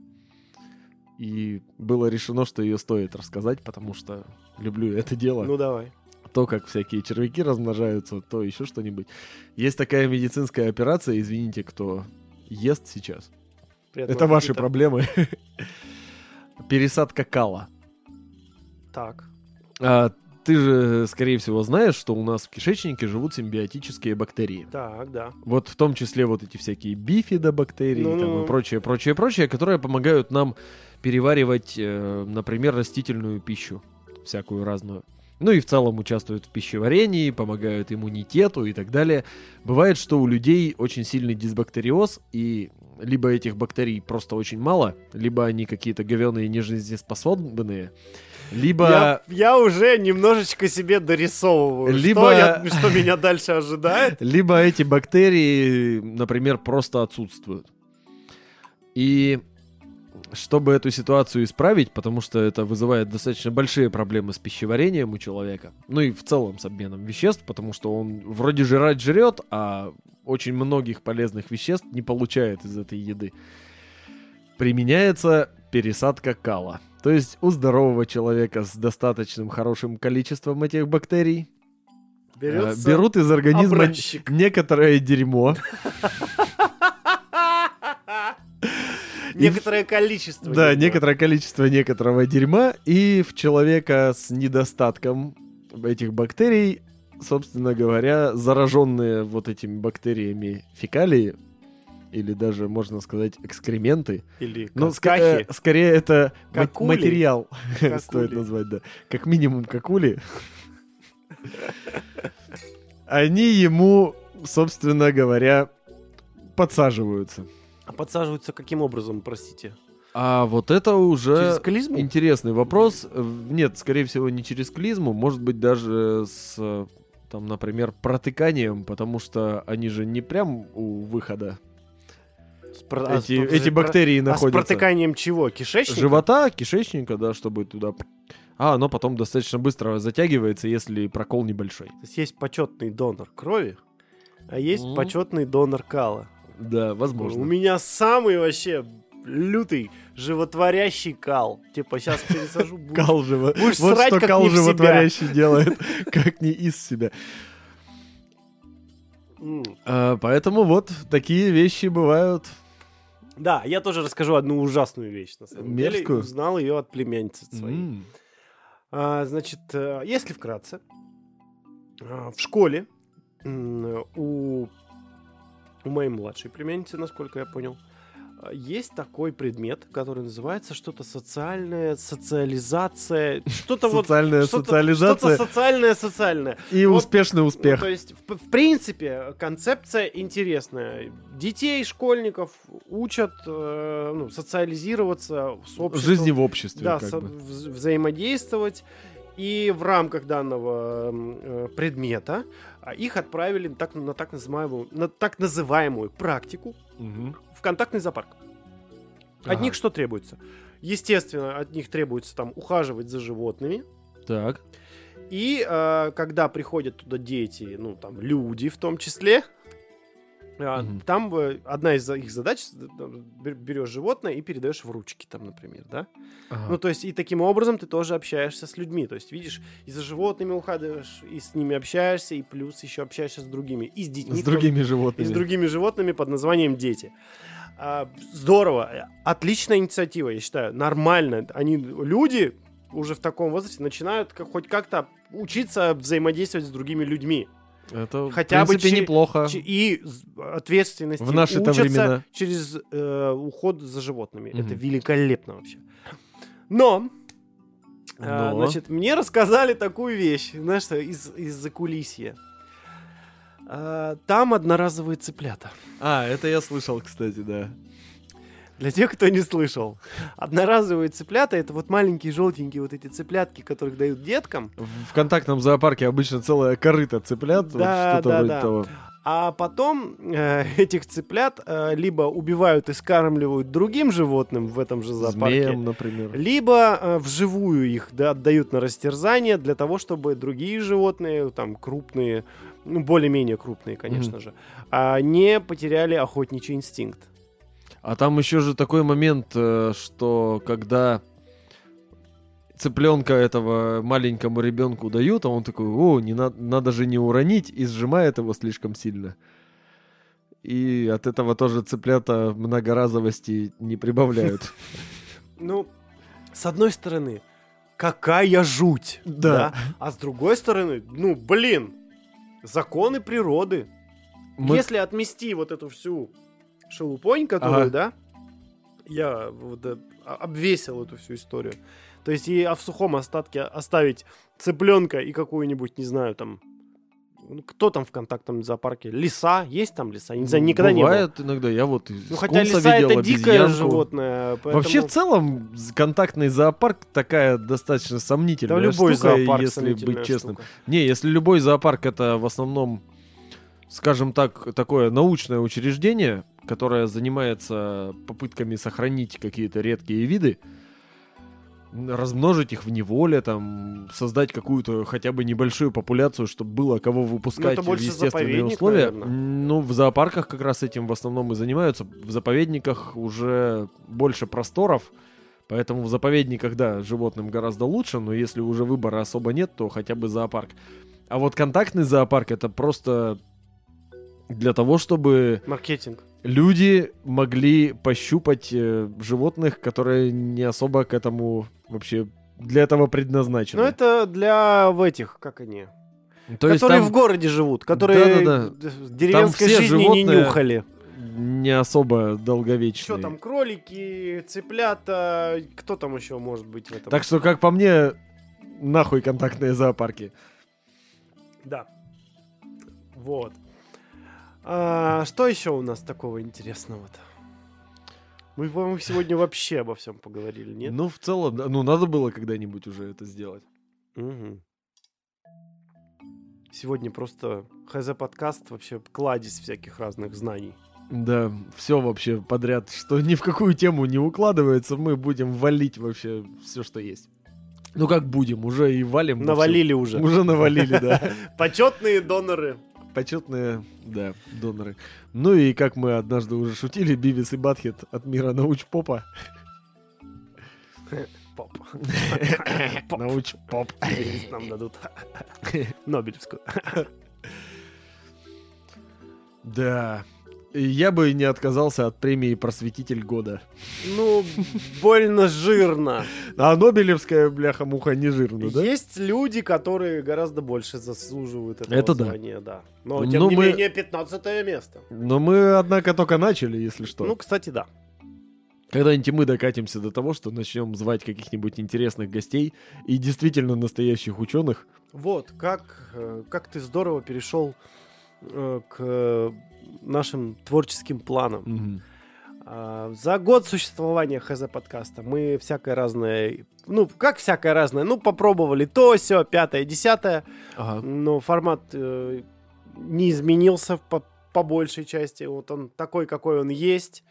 И было решено, что ее стоит рассказать, потому что люблю это дело. Ну давай. То, как всякие червяки размножаются, то еще что-нибудь. Есть такая медицинская операция, извините, кто ест сейчас. Приятного Это ваши аппетита. проблемы. [laughs] Пересадка кала. Так. А, ты же, скорее всего, знаешь, что у нас в кишечнике живут симбиотические бактерии. Так, да. Вот в том числе вот эти всякие бифидобактерии там, Ну-ну-ну. и прочее, прочее, прочее, которые помогают нам переваривать, э, например, растительную пищу, всякую разную. Ну и в целом участвуют в пищеварении, помогают иммунитету и так далее. Бывает, что у людей очень сильный дисбактериоз, и либо этих бактерий просто очень мало, либо они какие-то говеные нежизнеспособные, либо... Я, я уже немножечко себе дорисовываю, Либо- что, я- что меня дальше ожидает. Либо эти бактерии, например, просто отсутствуют. И чтобы эту ситуацию исправить, потому что это вызывает достаточно большие проблемы с пищеварением у человека, ну и в целом с обменом веществ, потому что он вроде жрать жрет, а очень многих полезных веществ не получает из этой еды. Применяется пересадка кала. То есть у здорового человека с достаточным хорошим количеством этих бактерий Берется э, берут из организма образчик. некоторое дерьмо, [laughs] Некоторое количество. да, некоторое количество некоторого дерьма, и в человека с недостатком этих бактерий, собственно говоря, зараженные вот этими бактериями фекалии, или даже, можно сказать, экскременты. Или ска- каки. э, скорее это Какули. материал, [laughs] Какули. стоит назвать, да. Как минимум какули. Они ему, собственно говоря, подсаживаются. А подсаживаются каким образом, простите? А вот это уже интересный вопрос. Нет, скорее всего, не через клизму, может быть, даже с, там, например, протыканием, потому что они же не прям у выхода. Про- а, Эти, стоп, эти про- бактерии А с находятся. протыканием чего? Кишечника? Живота, кишечника, да, чтобы туда... А, оно потом достаточно быстро затягивается, если прокол небольшой. То есть есть почетный донор крови, а есть М. почетный донор кала. Да, У возможно. меня самый вообще лютый животворящий кал. Типа сейчас пересажу. будешь- Кал живо... будешь Вот срать, что кал себя. животворящий делает, [laughs] как не из себя. А, Поэтому вот такие вещи бывают. Да, я тоже расскажу одну ужасную вещь, на самом деле. Мерзкую? Узнал ее от племянницы своей. М. А, значит, э, если вкратце, а, в школе у, у моей младшей племянницы, насколько я понял, есть такой предмет, который называется что-то социальная социализация, что-то вот... Социальная социализация Что-то социальное, социальное. и вот, успешный Ну, успех. то есть, в, в принципе, концепция интересная. Детей, школьников учат э, ну, социализироваться с обществом. Жизни в обществе. Да, со- бы. вз- взаимодействовать. И в рамках данного э, предмета а, их отправили так, на, так называемую, на так называемую практику Мгм. в контактный зоопарк. От Ага. них что требуется? Естественно, от них требуется там ухаживать за животными. Так. И э, когда приходят туда дети, ну там люди в том числе, Мгм. там э, одна из их задач э, берешь животное и передаешь в ручки, там, например, да? Ага. Ну, то есть, и таким образом ты тоже общаешься с людьми. То есть, видишь, и за животными ухаживаешь, и с ними общаешься, и плюс еще общаешься с другими. И с детьми. С другими И животными. с другими животными под названием дети. А, здорово. Отличная инициатива, я считаю. Нормально. Они, люди уже в таком возрасте начинают как- хоть как-то учиться взаимодействовать с другими людьми. Это, Хотя в бы принципе, чи- неплохо. И ответственности В наши-то учатся времена. через э, уход за животными. Мгм. Это великолепно вообще. Но, а, Но. значит, мне рассказали такую вещь, знаешь, из, из закулисья. А, там одноразовые цыплята. А, это я слышал, кстати, да. Для тех, кто не слышал. Одноразовые цыплята это вот маленькие желтенькие вот эти цыплятки, которых дают деткам. В контактном зоопарке обычно целая корыта цыплят, вот Да, что-то да, да. того. А потом э, [laughs] этих цыплят э, либо убивают и скармливают другим животным в этом же зоопарке, Змеям, например. либо э, вживую их да, отдают на растерзание для того, чтобы другие животные, там крупные, ну, более-менее крупные, конечно же, а, не потеряли охотничий инстинкт. А там еще же такой момент, э, что когда цыпленка этого маленькому ребенку дают, а он такой, о, не надо, надо же не уронить, и сжимает его слишком сильно. И от этого тоже цыплята многоразовости не прибавляют. [laughs] Ну, с одной стороны, какая жуть, Да. А с другой стороны, ну, блин, законы природы. Мы- Если отмести вот эту всю шелупонь, которую, Ага. да, я вот, э, обвесил эту всю историю. То есть и а в сухом остатке оставить цыпленка и какую-нибудь, не знаю, там, ну, кто там в контактном зоопарке? Лиса? Есть там лиса? Не знаю, никогда не было. Бывает иногда, я вот Ну, хотя лиса видел это дикое обезьянку. животное. Вообще, поэтому- в целом, контактный зоопарк такая достаточно Да сомнительная любой штука, зоопарк если быть честным. штука. Не, если любой зоопарк это в основном, скажем так, такое научное учреждение, которое занимается попытками сохранить какие-то редкие виды, размножить их в неволе, там, создать какую-то хотя бы небольшую популяцию, чтобы было кого выпускать в естественные условия. наверное. Ну, в зоопарках как раз этим в основном и занимаются. В заповедниках уже больше просторов, Поэтому в заповедниках, да, животным гораздо лучше, но если уже выбора особо нет, то хотя бы зоопарк. А вот контактный зоопарк это просто для того, чтобы Маркетинг. люди могли пощупать э, животных, которые не особо к этому вообще для этого предназначены. Ну, это для в этих, как они, То есть которые там в городе живут, которые Да-да-да. д- деревенской все жизни не животные- нюхали. не особо долговечные. Что там, кролики, цыплята, кто там еще может быть в этом? Так что, как по мне, нахуй контактные зоопарки. Да. Вот. А, что еще у нас такого интересного-то? Мы, по-моему, сегодня вообще обо всем поговорили, нет? Ну, в целом, да, ну, надо было когда-нибудь уже это сделать. Мгм. Сегодня просто ХЗ подкаст вообще кладезь всяких разных знаний. Да, все вообще подряд, что ни в какую тему не укладывается, мы будем валить вообще все, что есть. Ну как будем, уже и валим. Навалили уже. Уже навалили, да. [laughs] Почетные доноры. Почетные, да, доноры. Ну и как мы однажды уже шутили, Бивис и Батхет от мира научпопа. Поп. [laughs] Научпоп. Нам дадут [laughs] Нобелевскую. Да. Я бы не отказался от премии «Просветитель года». Ну, больно жирно. А Нобелевская, бляха-муха, не жирно, да? Есть люди, которые гораздо больше заслуживают этого Это да. звания, да. Но, Ну, тем не мы- менее, 15 место. Но мы, однако, только начали, если что. Ну, кстати, да. Когда-нибудь мы докатимся до того, что начнем звать каких-нибудь интересных гостей и действительно настоящих ученых. Вот, как, э, как ты здорово перешел к э, нашим творческим планам. А, За год существования ХЗ подкаста мы всякое разное, ну, как всякое разное, ну, попробовали то, все, пятое, десятое, Ага. но формат э, не изменился по, по большей части. Вот он такой, какой он есть.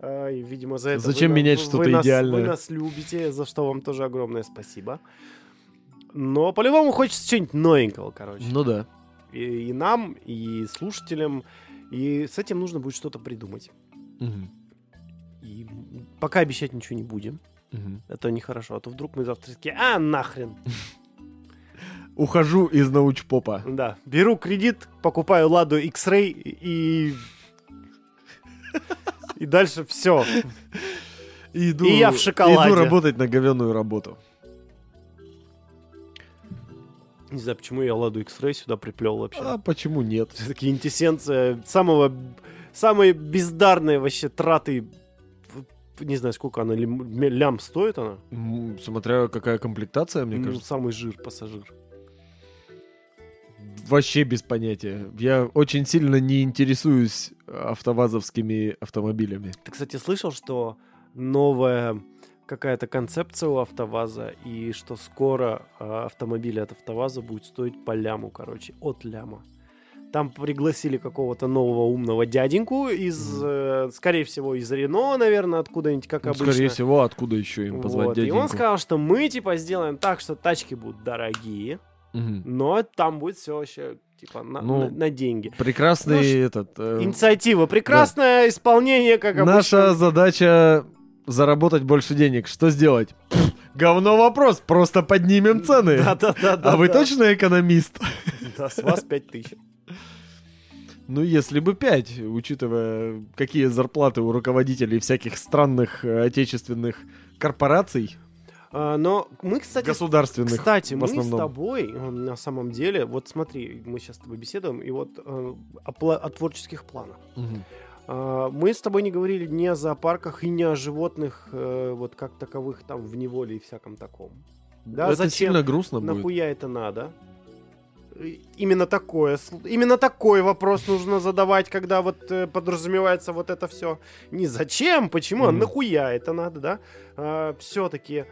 И, видимо, за это Зачем вы, менять что-то идеальное? Вы нас любите, за что вам тоже огромное спасибо. Но по-любому хочется чего-нибудь новенького, короче. Ну да. И, и нам, и слушателям. И с этим нужно будет что-то придумать. Мгм. И пока обещать ничего не будем. Мгм. Это нехорошо. А то вдруг мы завтра такие, а нахрен. [laughs] Ухожу из научпопа. Да. Беру кредит, покупаю Ладу X-Ray и... И дальше все. И, [laughs] иду, И я в шоколаде. Иду работать на говенную работу. Не знаю, почему я Ладу X-Ray сюда приплел вообще. А почему нет? Все-таки интессенция самого... Самой бездарной вообще траты... Не знаю, сколько она, лям, стоит она? Смотря какая комплектация, мне Ну, кажется. самый жир, пассажир. Вообще без понятия. Я очень сильно не интересуюсь автовазовскими автомобилями. Ты, кстати, слышал, что новая какая-то концепция у АвтоВАЗа, и что скоро а, автомобиль от АвтоВАЗа будет стоить по ляму, короче, от ляма. Там пригласили какого-то нового умного дяденьку из, э, скорее всего, из Рено, наверное, откуда-нибудь, как Ну, обычно. Скорее всего, откуда еще им позвать Вот, И дяденьку? он сказал, что мы, типа, сделаем так, что тачки будут дорогие, Мгм. но там будет все вообще Типа на, Ну, на- на деньги. Прекрасный Ну, этот... э, Инициатива. Прекрасное исполнение, как обычно. Наша задача заработать больше денег. Что сделать? Говно вопрос, просто поднимем цены. [laughs] Да-да-да. А вы точно экономист? [laughs] Да, с вас 5000. Ну, если бы 5, учитывая, какие зарплаты у руководителей всяких странных э, отечественных корпораций, А, Но мы, кстати, государственных. Кстати, мы с тобой, э, на самом деле, вот смотри, мы сейчас с тобой беседуем, и вот э, о, пла- о творческих планах. Мгм. А, Мы с тобой не говорили ни о зоопарках и ни о животных, э, вот как таковых там в неволе и всяком таком. Да, Это зачем? сильно грустно будет. Нахуя это надо? Именно такое, именно такой вопрос нужно задавать, когда вот э, подразумевается вот это все. Не зачем, почему, а Мгм. нахуя это надо, да? все-таки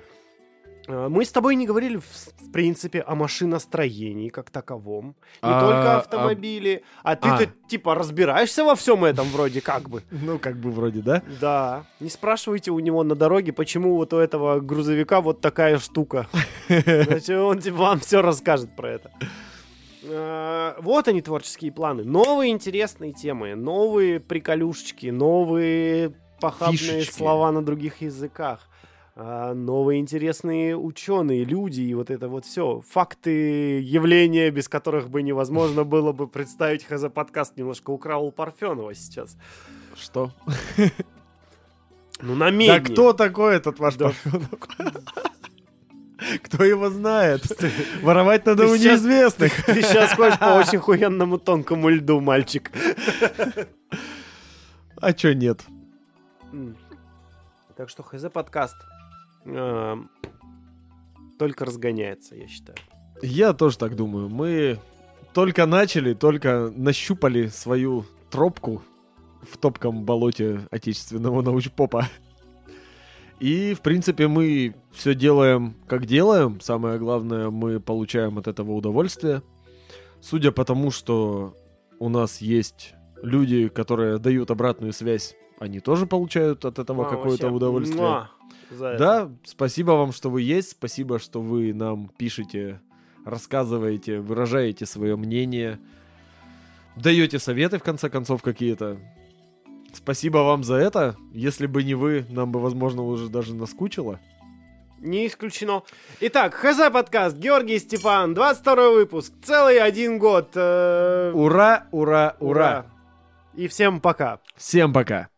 мы с тобой не говорили, в, принципе, о машиностроении как таковом. Не А, только а- автомобили. А, ты-то, типа, разбираешься во всем этом вроде как бы. [laughs] Ну, как бы вроде, да? Да. Не спрашивайте у него на дороге, почему вот у этого грузовика вот такая штука. [laughs] Значит, он тебе- вам все расскажет про это. А, Вот они, творческие планы. Новые интересные темы, новые приколюшечки, новые похабные Фишечки. слова на других языках. А, Новые интересные ученые, люди и вот это вот все. Факты, явления, без которых бы невозможно было бы представить. ХЗ подкаст немножко украл у Парфенова сейчас. Что? Ну, намедни. Да кто такой этот ваш Да. Парфенов? [laughs] Кто его знает? [laughs] Воровать надо ты у сейчас- неизвестных. Ты сейчас ходишь по [laughs] очень хуенному тонкому льду, мальчик. А чё нет? Так что ХЗ подкаст эм, только разгоняется, я считаю. Я тоже так думаю. Мы только начали, только нащупали свою тропку в топком болоте отечественного научпопа. И, в принципе, мы все делаем, как делаем. Самое главное, мы получаем от этого удовольствие. Судя по тому, что у нас есть люди, которые дают обратную связь, они тоже получают от этого А, какое-то удовольствие. муа за это. Да, спасибо вам, что вы есть, спасибо, что вы нам пишете, рассказываете, выражаете свое мнение, даете советы, в конце концов, какие-то. Спасибо вам за это. Если бы не вы, нам бы, возможно, уже даже наскучило. Не исключено. Итак, ХЗ подкаст, Георгий Степан, 22 выпуск, целый один год. э, Ура, ура, ура. И всем пока. Всем пока.